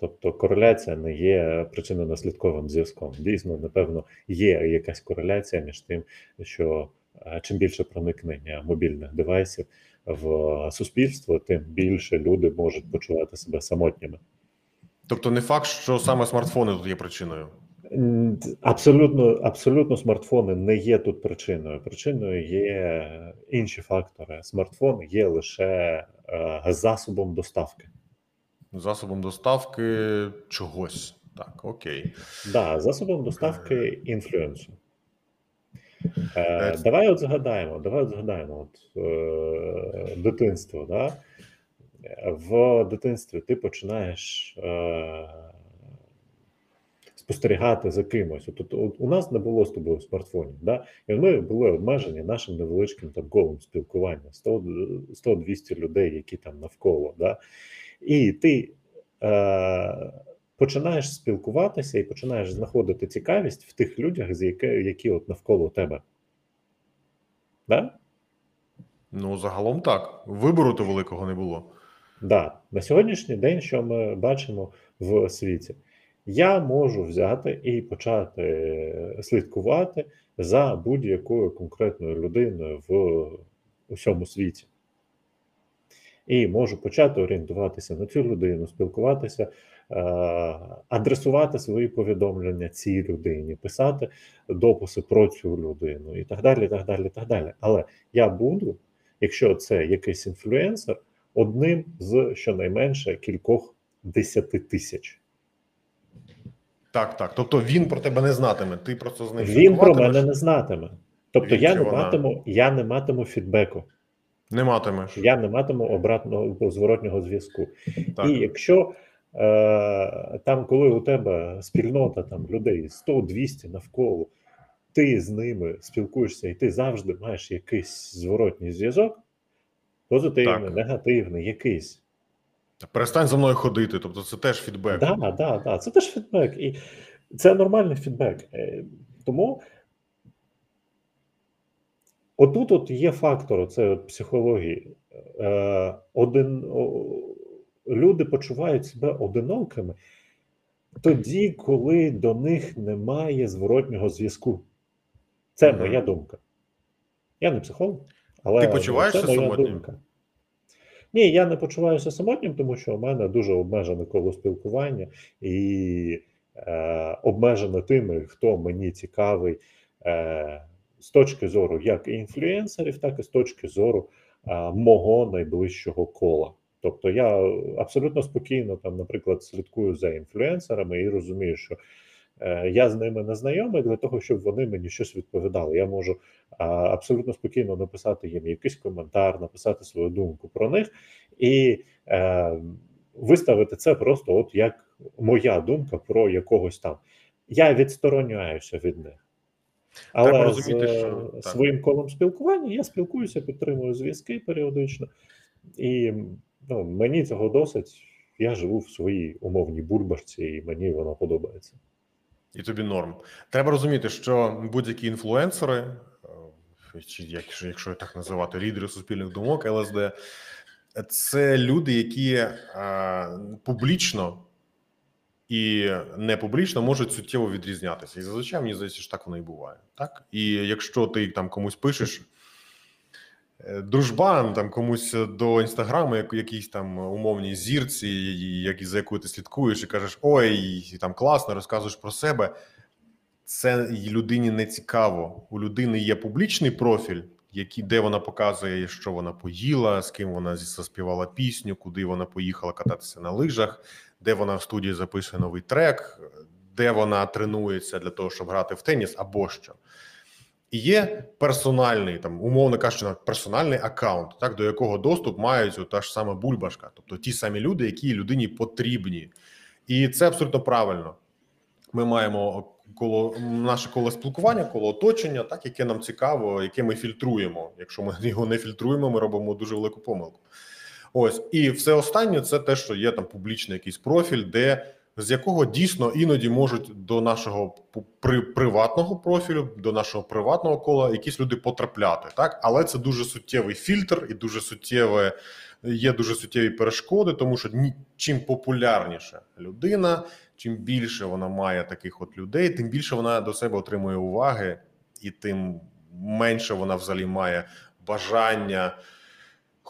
Тобто кореляція не є причинно-наслідковим зв'язком. Дійсно, напевно, є якась кореляція між тим, що е, чим більше проникнення мобільних девайсів в суспільство, тим більше люди можуть почувати себе самотніми. Тобто, не факт, що саме смартфони тут є причиною. Абсолютно, абсолютно смартфони не є тут причиною. Причиною є інші фактори. Смартфон є лише е, засобом доставки. Засобом доставки чогось. Так, окей. Да, засобом доставки інфлюенсу. Е, Е, давай от згадаємо, давай от згадаємо от, е, дитинство. Да? В дитинстві ти починаєш е, спостерігати за кимось. От, от, от у нас не було з тобою смартфонів, да? і ми були обмежені нашим невеличким там колом спілкування, 100 100-200 людей, які там навколо. Да? І ти е, починаєш спілкуватися і починаєш знаходити цікавість в тих людях, з які, які от навколо тебе. Да? Ну, загалом так. Вибору то великого не було. Да. На сьогоднішній день, що ми бачимо в світі, я можу взяти і почати слідкувати за будь-якою конкретною людиною в усьому світі. І можу почати орієнтуватися на цю людину, спілкуватися, е, адресувати свої повідомлення цій людині, писати дописи про цю людину і так далі. так далі, так далі. Але я буду, якщо це якийсь інфлюенсер, одним з щонайменше кількох десяти тисяч. Так, так. Тобто він про тебе не знатиме. Ти просто з ним Він про мене не знатиме. Тобто Він я не вона? матиму, я не матиму фідбеку, не матимеш. я не матиму обратного зворотнього зв'язку. Так. І якщо е, там, коли у тебе спільнота там людей 100-200 навколо, ти з ними спілкуєшся, і ти завжди маєш якийсь зворотній зв'язок, позитивний, Так. негативний, якийсь. Перестань за мною ходити. Тобто, це теж фідбек. Да, да, да. Це теж фідбек. І це нормальний фідбек. Е, Тому отут от є фактор це психології. Е, Один, люди почувають себе одинокими тоді, коли до них немає зворотнього зв'язку. Це Мгм. моя думка. Я не психолог, але Ти почуваєшся це моя самотнім? думка. Ні, я не почуваюся самотнім, тому що у мене дуже обмежене коло спілкування і е, обмежене тими, хто мені цікавий е, з точки зору як інфлюенсерів, так і з точки зору е, мого найближчого кола. Тобто я абсолютно спокійно там, наприклад, слідкую за інфлюенсерами і розумію, що е, я з ними не знайомий для того, щоб вони мені щось відповідали. Я можу а, абсолютно спокійно написати їм якийсь коментар, написати свою думку про них і е, виставити це просто от як моя думка про якогось там. Я відстороняюся від них. Але Треба розуміти, з що- е, так. своїм колом спілкування я спілкуюся, підтримую зв'язки періодично, і ну, мені цього досить. Я живу в своїй умовній бульбашці, і мені вона подобається. І тобі норм. Треба розуміти, що будь-які інфлюенсери, е, чи якщо, якщо так називати, лідери суспільних думок, ЛСД, це люди, які е, публічно і не публічно можуть суттєво відрізнятися. І зазвичай мені здається, що так воно і буває. Так? І якщо ти там комусь пишеш. е, Дружбан там комусь до інстаграму, як якійсь там умовній зірці, і- як за якою ти слідкуєш, і кажеш: ой, там класно, розказуєш про себе. Це людині не цікаво. У людини є публічний профіль, який, де вона показує, що вона поїла, з ким вона заспівала пісню, куди вона поїхала кататися на лижах, де вона в студії записує новий трек, де вона тренується для того, щоб грати в теніс або що. І є персональний, там, умовно кажучи, персональний аккаунт, так, до якого доступ мають та ж сама бульбашка, тобто ті самі люди, які людині потрібні. І це абсолютно правильно. Ми маємо коло наше коло спілкування, коло оточення, так яке нам цікаво, яке ми фільтруємо. Якщо ми його не фільтруємо, ми робимо дуже велику помилку. Ось і все останнє це те, що є там публічний якийсь профіль, де з якого дійсно іноді можуть до нашого при, приватного профілю, до нашого приватного кола якісь люди потрапляти, так але це дуже суттєвий фільтр і дуже суттєве є дуже суттєві перешкоди, тому що ні, чим популярніша людина, чим більше вона має таких от людей, тим більше вона до себе отримує уваги, і тим менше вона взагалі має бажання.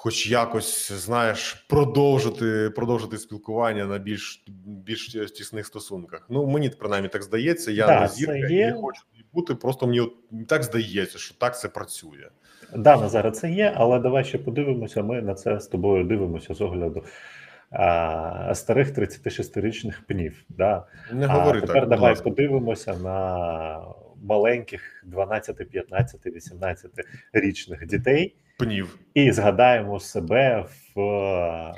Хоч якось знаєш, продовжити продовжити спілкування на більш більш тісних стосунках. Ну мені принаймні так здається. Я Да, не зірка є. не хочу бути. Просто мені от так здається, що так це працює. Да, Назаре, це є, але давай ще подивимося. Ми на це з тобою дивимося з огляду а, старих 36-річних пнів. Да? Не а говори тепер так. давай подивимося на маленьких 12, 15, 18 річних дітей пнів. і згадаємо себе в е,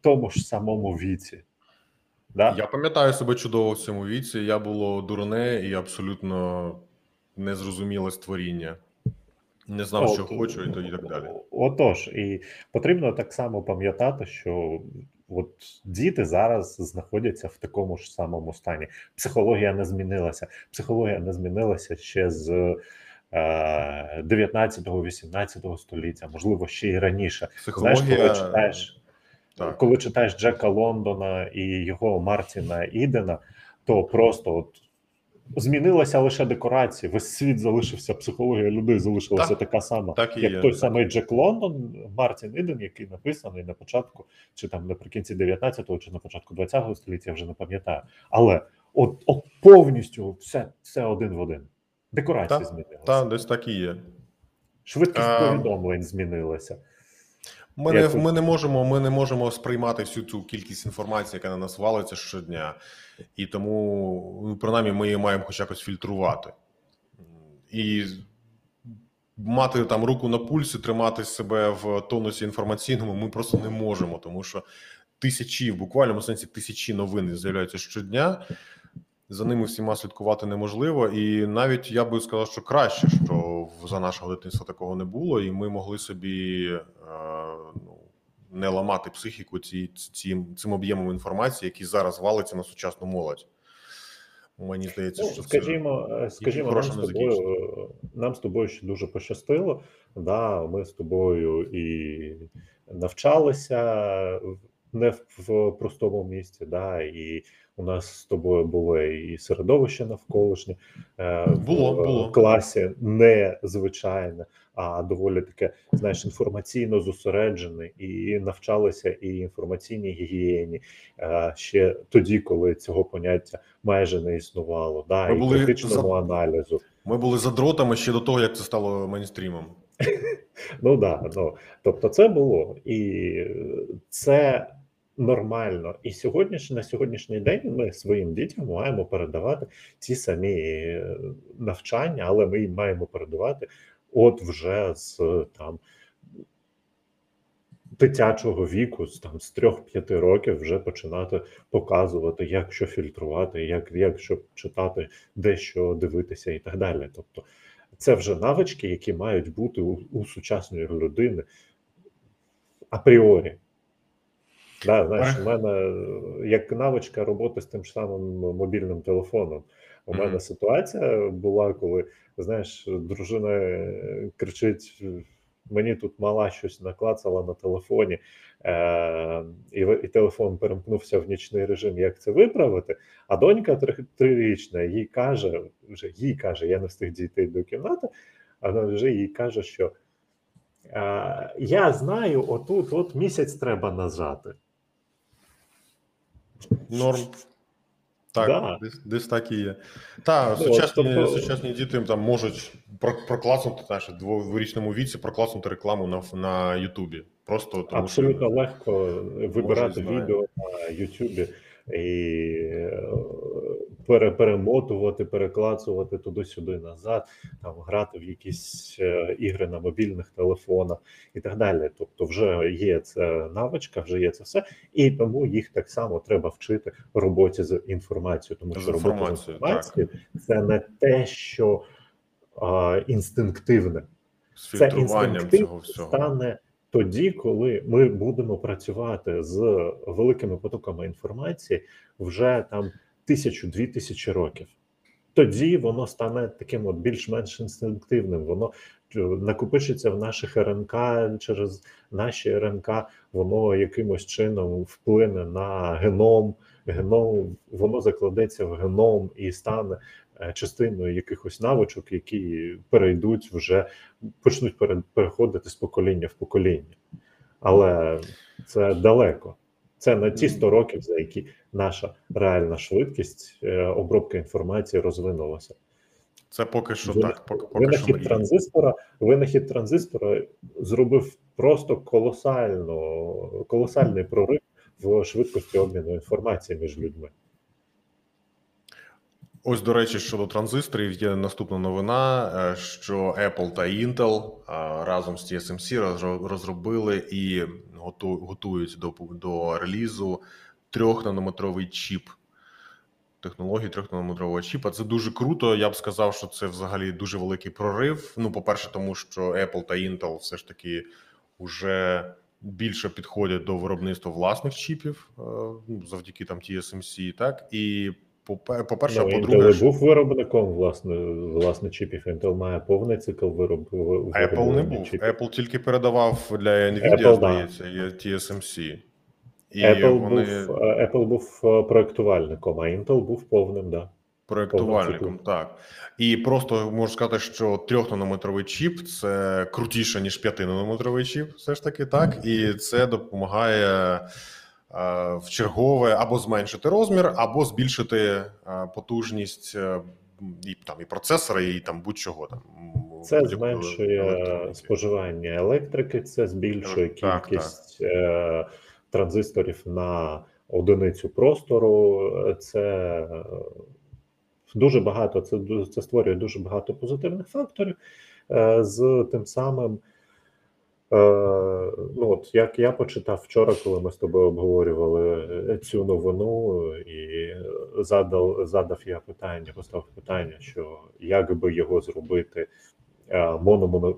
тому ж самому віці. Да? Я пам'ятаю себе чудово в цьому віці. Я було дурне і абсолютно незрозуміле створіння. Не знав, що хочу, і то і так далі. Отож, і потрібно так само пам'ятати, що от діти зараз знаходяться в такому ж самому стані. Психологія не змінилася. Психологія не змінилася ще з 19-18 століття, можливо, ще й раніше. Знаєш, коли читаєш, так. коли читаєш Джека Лондона і його Мартіна Ідена, то просто от змінилася лише декорації. Весь світ залишився, психологія людей залишилася Так, така сама. так як є. той самий Джек Лондон, Мартін Іден, який написаний на початку, чи там наприкінці 19-го, чи на початку 20-го століття, я вже не пам'ятаю. Але от, от повністю все, все один в один. Декорації Так, змінилися. Та десь так і є. Швидкість А, повідомлень змінилася. Ми не, ми не можемо. Ми не можемо сприймати всю цю кількість інформації, яка на нас валиться щодня, і тому ну, принаймні ми її маємо хоч якось фільтрувати і мати там руку на пульсі, тримати себе в тонусі інформаційному. Ми просто не можемо, тому що тисячі, в буквальному сенсі тисячі новин з'являються щодня. За ними всіма слідкувати неможливо, і навіть я би сказав, що краще, що за нашого дитинства такого не було, і ми могли собі е, ну, не ламати психіку ці, ці, цим об'ємом інформації, який зараз валиться на сучасну молодь. Мені здається, Ну, що скажімо, е, скажімо, нам з тобою нам з тобою ще дуже пощастило. Да, ми з тобою і навчалися не в, в простому місці, да, і у нас з тобою було і середовище навколишнє е, Було, в було. класі не звичайне, а доволі таке, знаєш, інформаційно зосереджене, і навчалися і інформаційній гігієні е, ще тоді, коли цього поняття майже не існувало, да, Ми і були критичному за- аналізу. ми були задротами ще до того, як це стало мейнстрімом. *laughs* Ну да, ну тобто, це було і це нормально. І сьогодні ж- на сьогоднішній день ми своїм дітям маємо передавати ті самі е, навчання, але ми їм маємо передавати от вже з там. Дитячого віку, там з 3-5 років, вже починати показувати, як що фільтрувати, як, як що читати, де що дивитися, і так далі. Тобто, це вже навички, які мають бути у, у сучасної людини апріорі. Да, знаєш, у мене як навичка роботи з тим ж самим мобільним телефоном. У Мгм. мене ситуація була, коли знаєш, дружина е, кричить: мені тут мала щось наклацала на телефоні, е, і, і телефон перемкнувся в нічний режим. Як це виправити? А донька три- трирічна їй каже, вже їй каже, я не встиг дійти до кімнати, а вона вже їй каже, що е, я знаю, отут от місяць треба нажати. Норм. Так, Да. десь, десь так і є. Та, Ну, сучасні, тобто- сучасні діти там можуть прокласнути знаєш, дворічному віці, прокласнути рекламу на, на Ютубі. Просто тому Абсолютно що легко вибирати відео на Ютубі і е, пере, перемотувати, переклацувати туди-сюди назад, там грати в якісь е, ігри на мобільних телефонах і так далі. Тобто, вже є це навичка, вже є це все, і тому їх так само треба вчити роботі з інформацією, тому що робота з інформацією, так. це не те, що а, інстинктивне. Це інстинктив цього всього. стане тоді, коли ми будемо працювати з великими потоками інформації вже там тисячу-дві тисячі років. Тоді воно стане таким от більш-менш інстинктивним. Воно е, накопичиться в наших РНК через наші РНК, воно якимось чином вплине на геном. Геном воно закладеться в геном і стане е, частиною якихось навичок, які перейдуть вже почнуть переходити з покоління в покоління. Але це далеко. Це на ті 100 років, за які наша реальна швидкість е, обробки інформації розвинулася. Це поки що Вина- так. Поки, поки Винахід мрія. транзистора, винахід транзистора зробив просто колосально, колосальний прорив в швидкості обміну інформації між людьми. Ось, до речі, щодо транзисторів, є наступна новина, е, що Apple та Intel е, разом з TSMC розро- розробили і готу- готують до, до релізу трьохнанометровий чіп. Технології трьохнанометрового чіпа. Це дуже круто. Я б сказав, що це взагалі дуже великий прорив. Ну, по-перше, тому що Apple та Intel все ж таки вже більше підходять до виробництва власних чіпів е, ну, завдяки там TSMC, так і попе- по-перше, Ну, по-друге, Intel ж- був виробником власне, власне чіпів. Intel має повний цикл вироб, ви- Apple не був. чіпів. Apple тільки передавав для Nvidia, Apple, здається, є TSMC. І Apple, вони був, е, Apple був е, проектувальником, а Intel був повним, да. проєктувальником, так. І просто можу сказати, що трьохнанометровий чіп це крутіше, ніж п'ятинанометровий чіп, все ж таки, так. І це допомагає в чергове або зменшити розмір, або збільшити е, потужність е, і там і процесора, і там будь-чого там. Це зменшує споживання електрики, це збільшує Так, так. кількість е, транзисторів на одиницю простору. Е, Це е, дуже багато. Це це створює дуже багато позитивних факторів. Е, з тим самим. Е, ну, от як я почитав вчора, коли ми з тобою обговорювали е, цю новину, і задав, задав я питання, поставив питання, що як би його зробити е,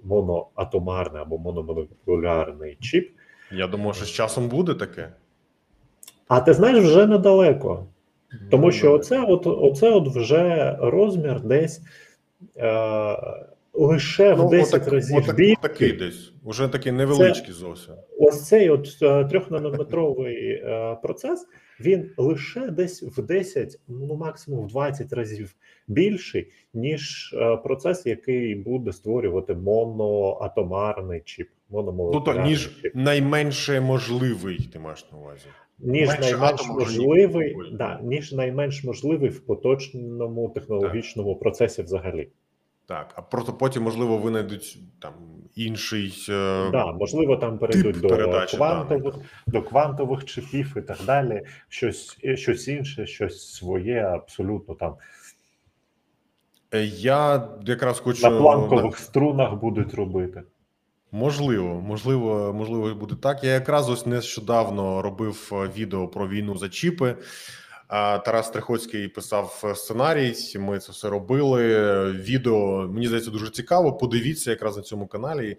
моноатомарний або мономолекулярний чіп. Я думаю, що з часом буде таке. А ти знаєш, вже недалеко. Тому що оце от, оце от вже розмір десь е, лише в Ну, 10 отак- разів отак- більший. такий десь, уже такий невеличкий зовсім. Ось цей от е, трьохнанометровий е, процес, він лише десь в 10, ну максимум в 20 разів більший, ніж е, процес, який буде створювати моноатомарний чіп. Ну, то, Мономолекулярний ніж чіп. найменше можливий, ти маєш на увазі. ніж менше найменш атому можливий, можливий. да, ніж найменш можливий в поточному технологічному процесі взагалі. Так, а просто потім, можливо, винайдуть там інший. е, Да, можливо, там перейдуть до передачі квантових, до квантових чипів і так далі. Щось, щось інше, щось своє, абсолютно там е, Я якраз хочу на планкових струнах будуть робити. Можливо, можливо, можливо, буде так. Я якраз ось нещодавно робив е, відео про війну за чіпи. Тарас Стрихоцький писав е, сценарій. Ми це все робили. Відео мені здається дуже цікаво. Подивіться якраз на цьому каналі.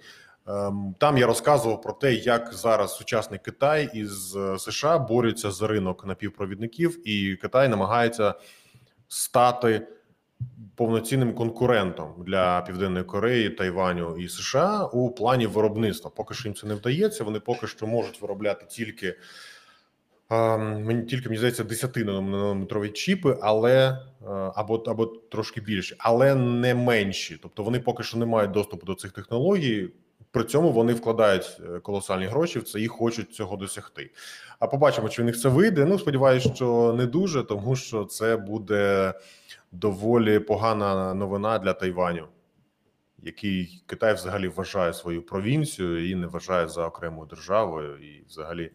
Ем, Там я розказував про те, як зараз сучасний Китай із е, США борються за ринок напівпровідників, і Китай намагається стати повноцінним конкурентом для Південної Кореї, Тайваню і США у плані виробництва. Поки що їм це не вдається. Вони поки що можуть виробляти тільки мені тільки мені здається 10 нанометрові чіпи, але е, або або трошки більше, але не менші. Тобто вони поки що не мають доступу до цих технологій. При цьому вони вкладають е, колосальні гроші в це і хочуть цього досягти. А побачимо, чи в них це вийде. Ну сподіваюся, що не дуже, тому що це буде доволі погана новина для Тайваню, який Китай взагалі вважає свою провінцію і не вважає за окремою державою, і взагалі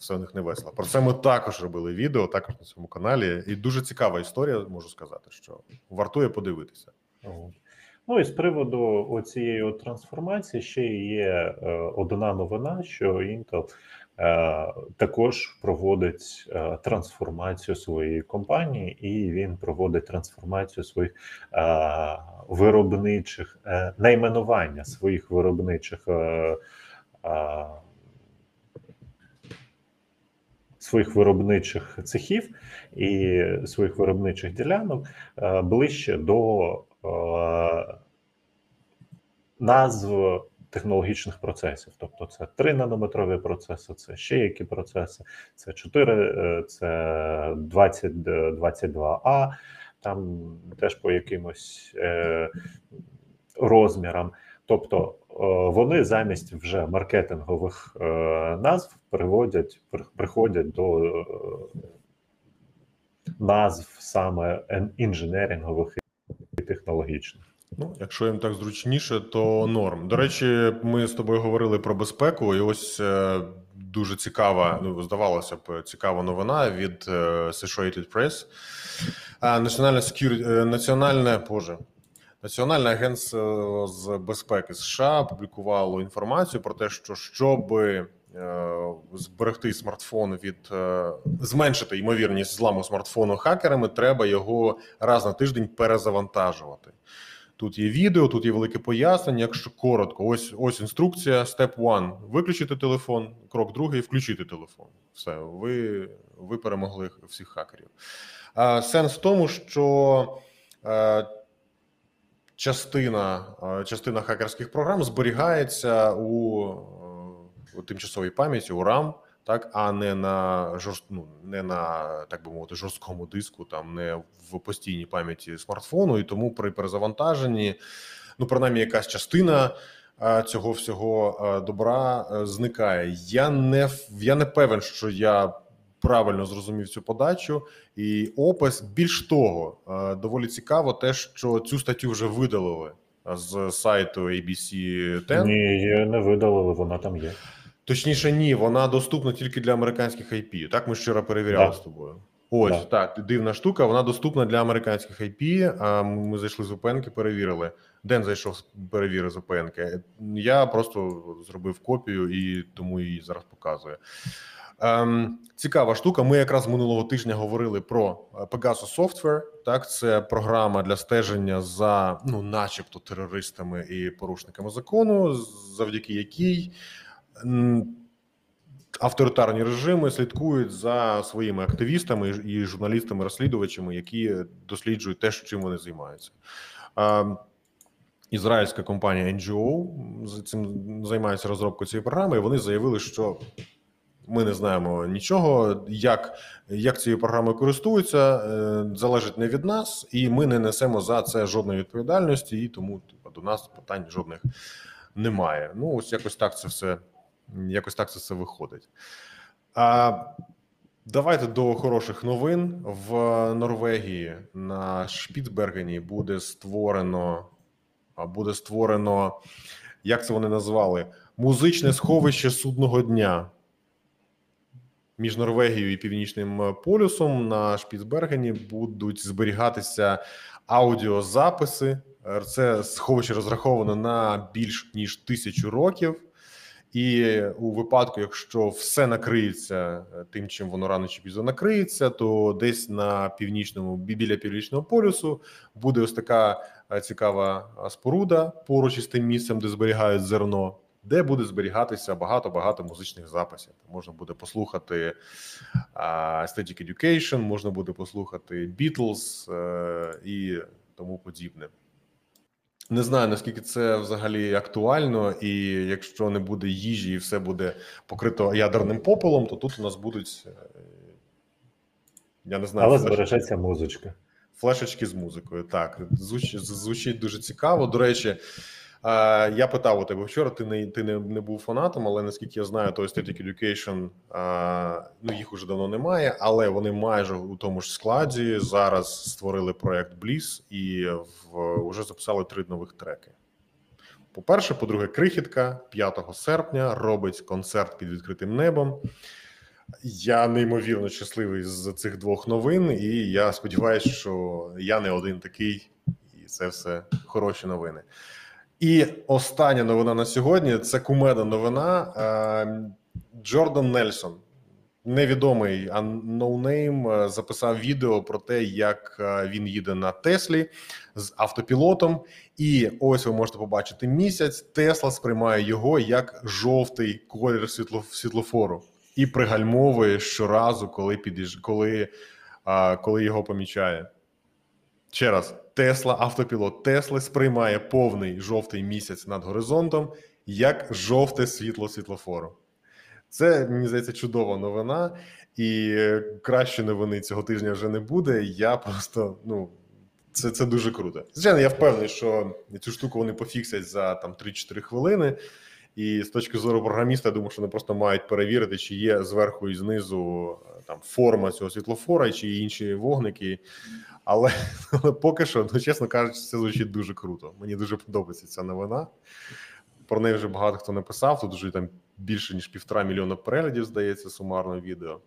все у них не весело. Про це ми також робили відео, також на цьому каналі. І дуже цікава історія, можу сказати, що вартує подивитися. Ну і з приводу цієї трансформації ще є е, одна новина, що Intel е, також проводить е, трансформацію своєї компанії, і він проводить трансформацію своїх виробничих найменування своїх виробничих. Своїх виробничих цехів і своїх виробничих ділянок е, ближче до е, назв технологічних процесів. Тобто, це 3 нанометрові процеси, це ще які процеси, це 4, е, це 20, 22А, там теж по якимось розмірам. Тобто е, вони замість вже маркетингових е, назв приводять, при- приходять до е, назв саме інженерингових і технологічних. Ну, якщо їм так зручніше, то норм. До речі, ми з тобою говорили про безпеку, і ось дуже цікава, ну здавалося б, цікава новина від Associated Press. А, Національне security, національне боже. Національне агентство з безпеки США опублікувало інформацію про те, що щоб е, зберегти смартфон від е, зменшити ймовірність зламу смартфону хакерами, треба його раз на тиждень перезавантажувати. Тут є відео, тут є велике пояснення. Якщо коротко, ось ось інструкція. Step one – виключити телефон. Крок другий включити телефон. Все, ви, ви перемогли всіх хакерів. А, сенс в тому, що е, частина, е, частина хакерських програм зберігається у, е, у тимчасовій пам'яті, у RAM, так, а не на жорст... ну, не на так би мовити, жорсткому диску, там не в постійній пам'яті смартфону, і тому при перезавантаженні, ну принаймні, якась частина е, цього всього добра зникає. Я не я не певен, що я правильно зрозумів цю подачу і опис. Більш того, е, доволі цікаво, те, що цю статтю вже видалили з сайту ABC 10. Ні, її не видалили, вона там є. Точніше, ні, вона доступна тільки для американських IP. Так, ми вчора перевіряли Да. з тобою. Ось Да. так, дивна штука. Вона доступна для американських IP. А ми зайшли з VPN, перевірили. Ден зайшов, перевірив з VPN. Я просто зробив копію і тому її зараз показую. Ем, цікава штука. Ми якраз минулого тижня говорили про е, Pegasus Software. Так, це програма для стеження за, ну, начебто, терористами і порушниками закону, завдяки якій авторитарні режими слідкують за своїми активістами і- і журналістами-розслідувачами, які досліджують те, чим вони займаються. Ем, Ізраїльська компанія NGO цим займається розробкою цієї програми. і Вони заявили, що ми не знаємо нічого, як, як цією програмою користуються, е, залежить не від нас, і ми не несемо за це жодної відповідальності, і тому типу, до нас питань жодних немає. Ну, ось якось так це все, якось так це все виходить. А, давайте до хороших новин. В Норвегії на Шпіцбергені буде створено, буде створено, як це вони назвали? Музичне сховище судного дня між Норвегією і Північним полюсом на Шпіцбергені будуть зберігатися аудіозаписи. Е, Це сховище розраховано на більш ніж тисячу років. І у випадку, якщо все накриється е, тим, чим воно рано чи пізно накриється, то десь на північному біля північного полюсу буде ось така е, цікава е, споруда поруч із тим місцем, де зберігають зерно, де буде зберігатися багато багато музичних записів. Можна буде послухати Aesthetic Education, можна буде послухати Beatles е, і тому подібне. Не знаю наскільки це взагалі актуально, і якщо не буде їжі, і все буде покрито ядерним попелом, то тут у нас будуть е, я не знаю, Але флеш- збережеться музичка. Флешечки з музикою. Так, звучить, звучить дуже цікаво. До речі, я питав у тебе вчора. Ти не ти не, не був фанатом, але наскільки я знаю, то Aesthetic Education, е, ну їх уже давно немає, але вони майже у тому ж складі зараз створили проект Bliss і вже записали три нових треки. По-перше, по-друге, крихітка 5 серпня робить концерт під відкритим небом. Я неймовірно щасливий з цих двох новин, і я сподіваюся, що я не один такий, і це все хороші новини. І остання новина на сьогодні це кумеда новина. Е, Джордан Нельсон, невідомий а no name, е, записав відео про те, як е, він їде на Теслі з автопілотом. І ось ви можете побачити місяць. Тесла сприймає його як жовтий колір світло, світлофору і пригальмовує щоразу, коли під'їж... коли, коли його помічає. Ще раз, Тесла, автопілот Тесли сприймає повний жовтий місяць над горизонтом як жовте світло світлофору. Це мені здається чудова новина, і е, кращої новини цього тижня вже не буде. Я просто ну це, це дуже круто. Звичайно, я впевнений, що цю штуку вони пофіксять за там 3-4 хвилини. І з точки зору програміста, я думаю, що вони просто мають перевірити, чи є зверху і знизу е, там форма цього світлофора, чи інші вогники. Але, *laughs* але поки що, ну чесно кажучи, це звучить дуже круто. Мені дуже подобається ця новина. Про неї вже багато хто написав. Тут вже там більше ніж півтора мільйона переглядів, здається, сумарно відео.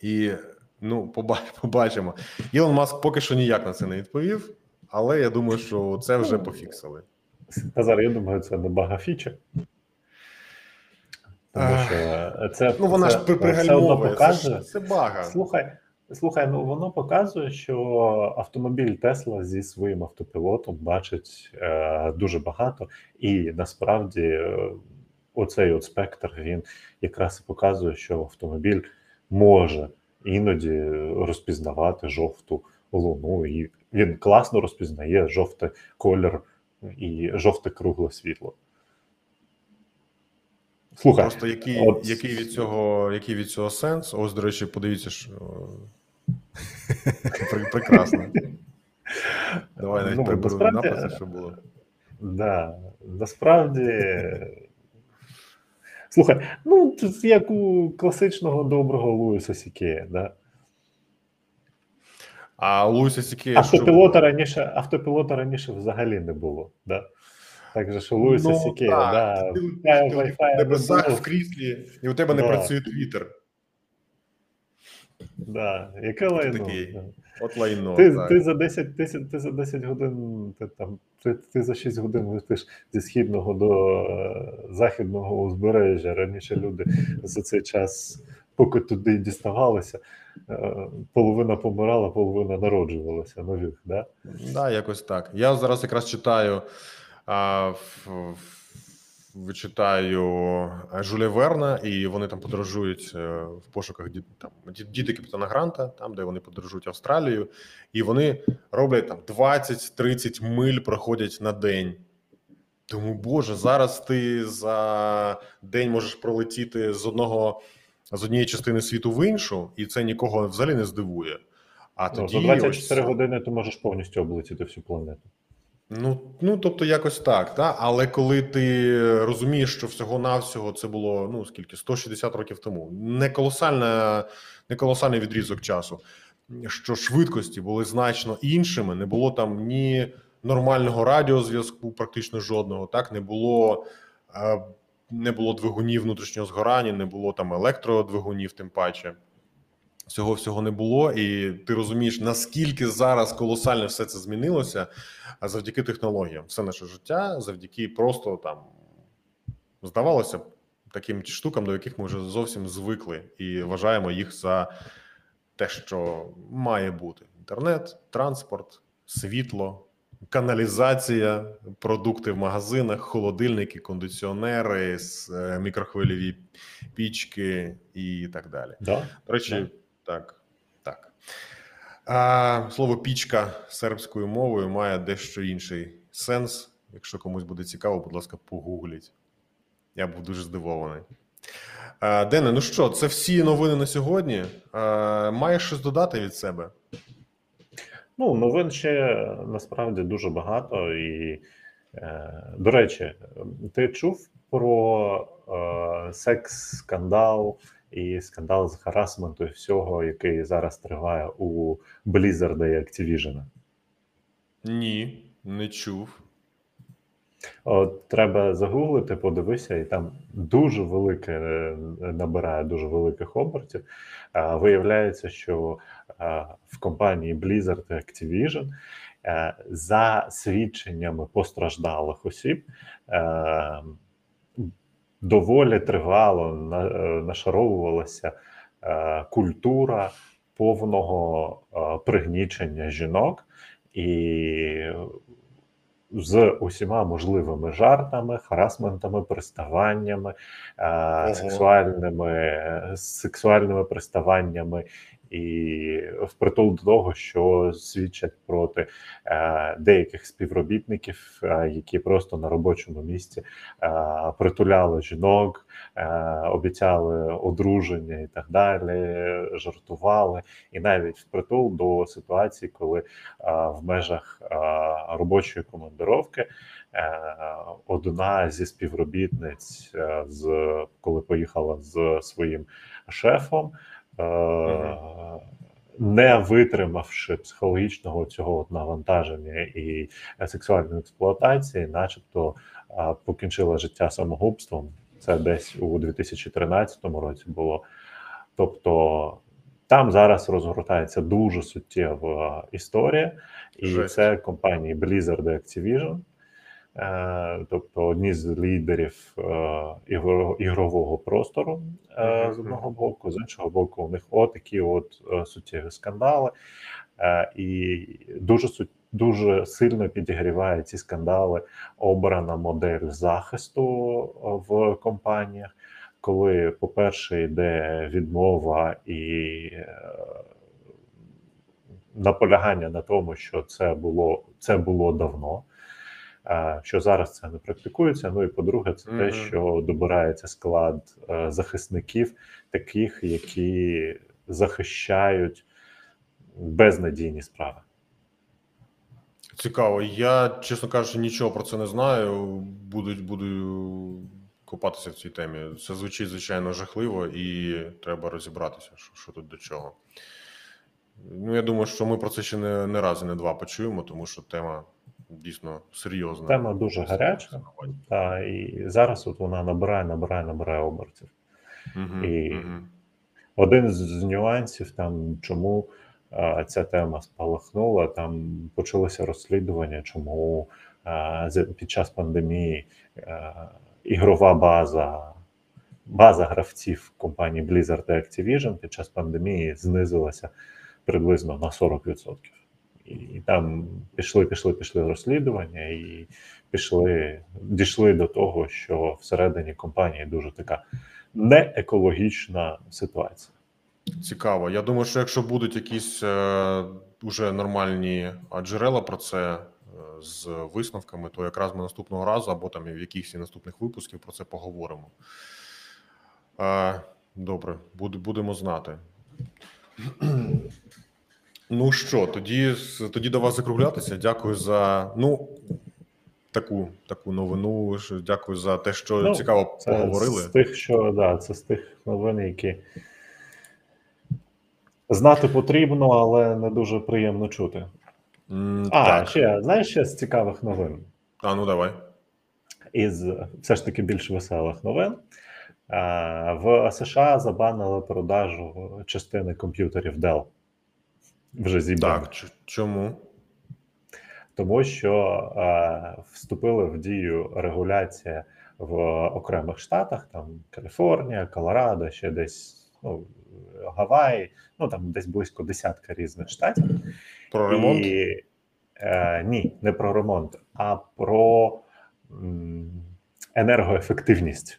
І ну, *laughs* побачимо. Ілон Маск поки що ніяк на це не відповів, але я думаю, що це вже пофіксили. Назар, я думаю, це не бага фіча. Тому що це, Ну вона це, ж пригальмовує. Це, показує. це бага. Слухай, слухай, ну воно показує, що автомобіль Тесла зі своїм автопілотом бачить е, дуже багато, і насправді е, оцей от спектр він якраз і показує, що автомобіль може іноді розпізнавати жовту луну, і він класно розпізнає жовтий колір і жовте кругле світло. Слухай, Просто який, от- який, від цього, який від цього сенс? Ось, до речі, подивіться, що *laughs* прекрасно. Давай навіть Ну, приберу написи, що було. Да, насправді. Слухай, ну як у класичного доброго Луїса Сікея, да? А Луїса Сікея Автопілота було? раніше, автопілота раніше взагалі не було. Да? Так же, що Луїса Ну, Сікея, так. да, Ти, ти, не в небесах в кріслі, і у тебе не працює твіттер. Да, яке лайно. такий. да. От лайно. Ти, так. ти, за 10, ти, ти за 10 годин, ти, там, ти, ти за 6 годин летиш зі східного до е, західного узбережжя. Раніше люди за цей час, поки туди діставалися, е, половина помирала, половина народжувалася нових. Да? Да, якось так. Я зараз якраз читаю, а, в, в, читаю е, Жюля Верна, і вони там подорожують е, в пошуках там, діти капітана Гранта, там, де вони подорожують Австралію, і вони роблять там 20-30 миль проходять на день. Тому, Боже, зараз ти за день можеш пролетіти з одного з однієї частини світу в іншу, і це нікого взагалі не здивує. А Ну, тоді за 24 ось- години ти можеш повністю облетіти всю планету. Ну, ну тобто, якось так, та? але коли ти розумієш, що всього-навсього це було ну скільки 160 років тому, не колосальна, не колосальний відрізок часу, що швидкості були значно іншими, не було там ні нормального радіозв'язку, практично жодного, так не було. е, Не було двигунів внутрішнього згорання, не було там електродвигунів, тим паче. Всього всього не було, і ти розумієш, наскільки зараз колосально все це змінилося а завдяки технологіям. Все наше життя, завдяки просто там здавалося б, таким штукам, до яких ми вже зовсім звикли, і вважаємо їх за те, що має бути: інтернет, транспорт, світло, каналізація, продукти в магазинах, холодильники, кондиціонери, е, мікрохвильові пічки і так далі. Да? До речі, Да. Так, так. А, слово пічка сербською мовою має дещо інший сенс. Якщо комусь буде цікаво, будь ласка, погугліть. Я був дуже здивований. А, Дене, ну що, це всі новини на сьогодні. А, маєш щось додати від себе? Ну, новин ще насправді дуже багато. І, е, до речі, ти чув про е, секс-скандал і скандал з харасменту і всього, який зараз триває у Blizzard і Activision? Ні, не чув. От треба загуглити, подивися, і там дуже велике е, набирає дуже великих обертів. А, Виявляється, що а, в компанії Blizzard і Activision е, за свідченнями постраждалих осіб е, доволі тривало е, нашаровувалася е, культура повного е, пригнічення жінок. І з усіма можливими жартами, харасментами, приставаннями, е, сексуальними, сексуальними приставаннями, і впритул до того, що свідчать проти е, деяких співробітників, е, які просто на робочому місці е, притуляли жінок, обіцяли одруження і так далі, жартували, і навіть впритул до ситуації, коли в межах робочої командировки одна зі співробітниць, з коли поїхала з своїм шефом. Е, Не витримавши психологічного цього от навантаження і сексуальної експлуатації, начебто покінчила життя самогубством. Це десь у 2013 році було. Тобто там зараз розгортається дуже суттєва історія, і Жесть. це компанії Blizzard і Activision. Е, Тобто одні з лідерів е, ігрового простору е, з одного боку, з іншого боку, у них отакі от суттєві скандали, і дуже дуже сильно підігріває ці скандали обрана модель захисту в компаніях, коли, по-перше, йде відмова і наполягання на тому, що це було це було давно. Е, Що зараз це не практикується. Ну і по-друге, це те, що добирається склад е, захисників, таких, які захищають безнадійні справи. Цікаво. Я, чесно кажучи, нічого про це не знаю. Буду, буду копатися в цій темі. Це звучить, звичайно, жахливо, і треба розібратися, що, що тут до чого. Ну, я думаю, що ми про це ще не, не раз і не два почуємо, тому що тема дійсно серйозна. Тема дуже гаряча, та і зараз от вона набирає, набирає, набирає обертів. Угу, І- угу. Один з, нюансів, там чому е, ця тема спалахнула, там почалося розслідування, чому з- під час пандемії е, ігрова база, база гравців компанії Blizzard і Activision під час пандемії знизилася приблизно на 40%. І, там пішли, пішли, пішли розслідування, і пішли, дійшли до того, що всередині компанії дуже така неекологічна ситуація. Цікаво. Я думаю, що якщо будуть якісь е, уже нормальні джерела про це е, з висновками, то якраз ми наступного разу або там в якихось наступних випусків про це поговоримо. Е, добре, буд, будемо знати. Ну що, тоді, тоді до вас закруглятися. Дякую за ну таку, таку новину. Дякую за те, що Ну, цікаво Це поговорили. з тих, що да, це з тих новин, які знати потрібно, але не дуже приємно чути. М, А, так. ще знаєш ще з цікавих новин. А, ну давай. Із все ж таки більш веселих новин. В США забанили продажу частини комп'ютерів Dell. Вже зібраних. Так, чому? тому що е, вступила в дію регуляція в окремих штатах, там Каліфорнія, Колорадо, ще десь ну, Гаваї, ну там десь близько десятка різних штатів. Про ремонт? І, е, ні, не про ремонт, а про м, енергоефективність.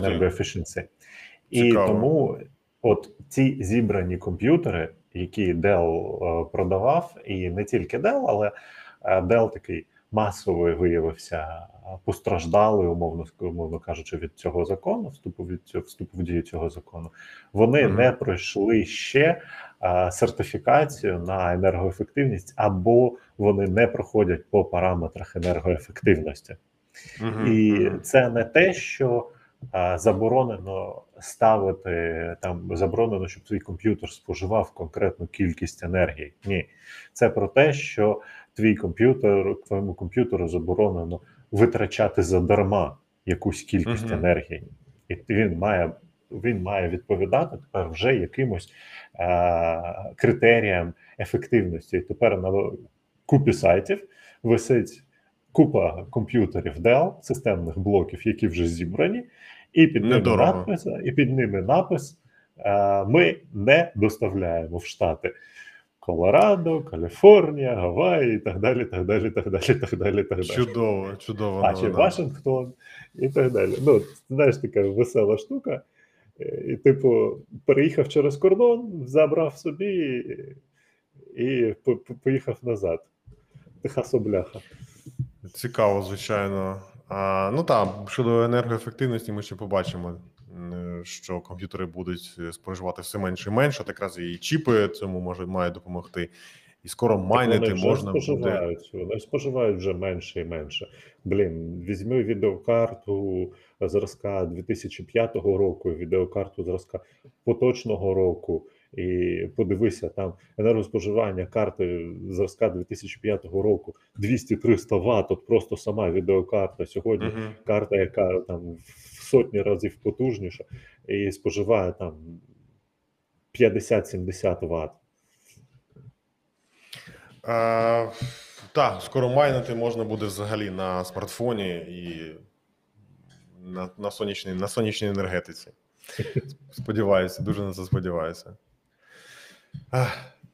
Ти. енергоефficiency. І тому от ці зібрані комп'ютери, які Dell е, продавав, і не тільки Dell, але е, Dell такий масовий виявився е, постраждалий, умовно умовно кажучи, від цього закону, вступу від цього вступу в дію цього закону. Вони Мгм. не пройшли ще е, сертифікацію на енергоефективність, або вони не проходять по параметрах енергоефективності. Мгм, І це не те, що а, заборонено ставити там, заборонено, щоб твій комп'ютер споживав конкретну кількість енергії. Ні, це про те, що твій комп'ютер, твоєму комп'ютеру заборонено витрачати задарма якусь кількість Мгм. енергії, і він має. Він має відповідати тепер вже якимось е- критеріям ефективності. І тепер на купі сайтів висить купа комп'ютерів Dell, системних блоків, які вже зібрані, і під ними Недорого. надпис, і під ними напис: е, Ми не доставляємо в Штати Колорадо, Каліфорнія, Гаваї і так далі, так далі, так далі, так далі, так далі. Чудово, чудово. А чи. Вашингтон і так далі. Ну, знаєш, така весела штука. Е, І, типу, переїхав через кордон, забрав собі і, і по- по- поїхав назад. Тиха собляха. Цікаво, звичайно. А, ну так, щодо енергоефективності, ми ще побачимо, що комп'ютери будуть е, споживати все менше і менше. Так якраз і чіпи цьому може має допомогти. І скоро майнити можна буде. споживають, вони споживають вже менше і менше. Блін, візьми відеокарту зразка 2005 року, відеокарту зразка поточного року, і подивися там енергоспоживання карти зразка 2005 року 200-300 Вт, от просто сама відеокарта. Сьогодні Мгм. карта, яка там в сотні разів потужніша, і споживає там 50-70 Вт. А, так, скоро майнити можна буде взагалі на смартфоні і на, на, сонячній, на сонячній енергетиці. *laughs* Сподіваюся, дуже на це сподіваюся.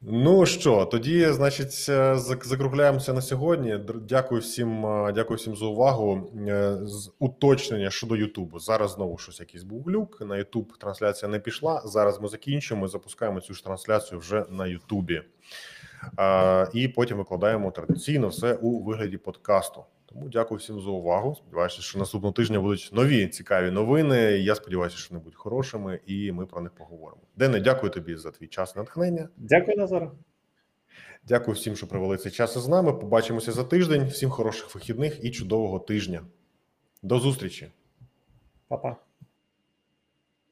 Ну що, тоді, значить, е, закругляємося на сьогодні. Дякую всім, е, дякую всім за увагу. Е, уточнення щодо Ютубу. Зараз знову щось якийсь був глюк. На Ютуб трансляція не пішла. Зараз ми закінчимо. і Запускаємо цю ж трансляцію вже на Ютубі. І потім викладаємо традиційно все у вигляді подкасту. Тому дякую всім за увагу. Сподіваюся, що наступного тижня будуть нові цікаві новини. Я сподіваюся, що вони будуть хорошими, і ми про них поговоримо. Дене, дякую тобі за твій час і натхнення. Дякую, Назар. Дякую всім, що провели цей час із нами. Побачимося за тиждень. Всім хороших вихідних і чудового тижня. До зустрічі! Па-па.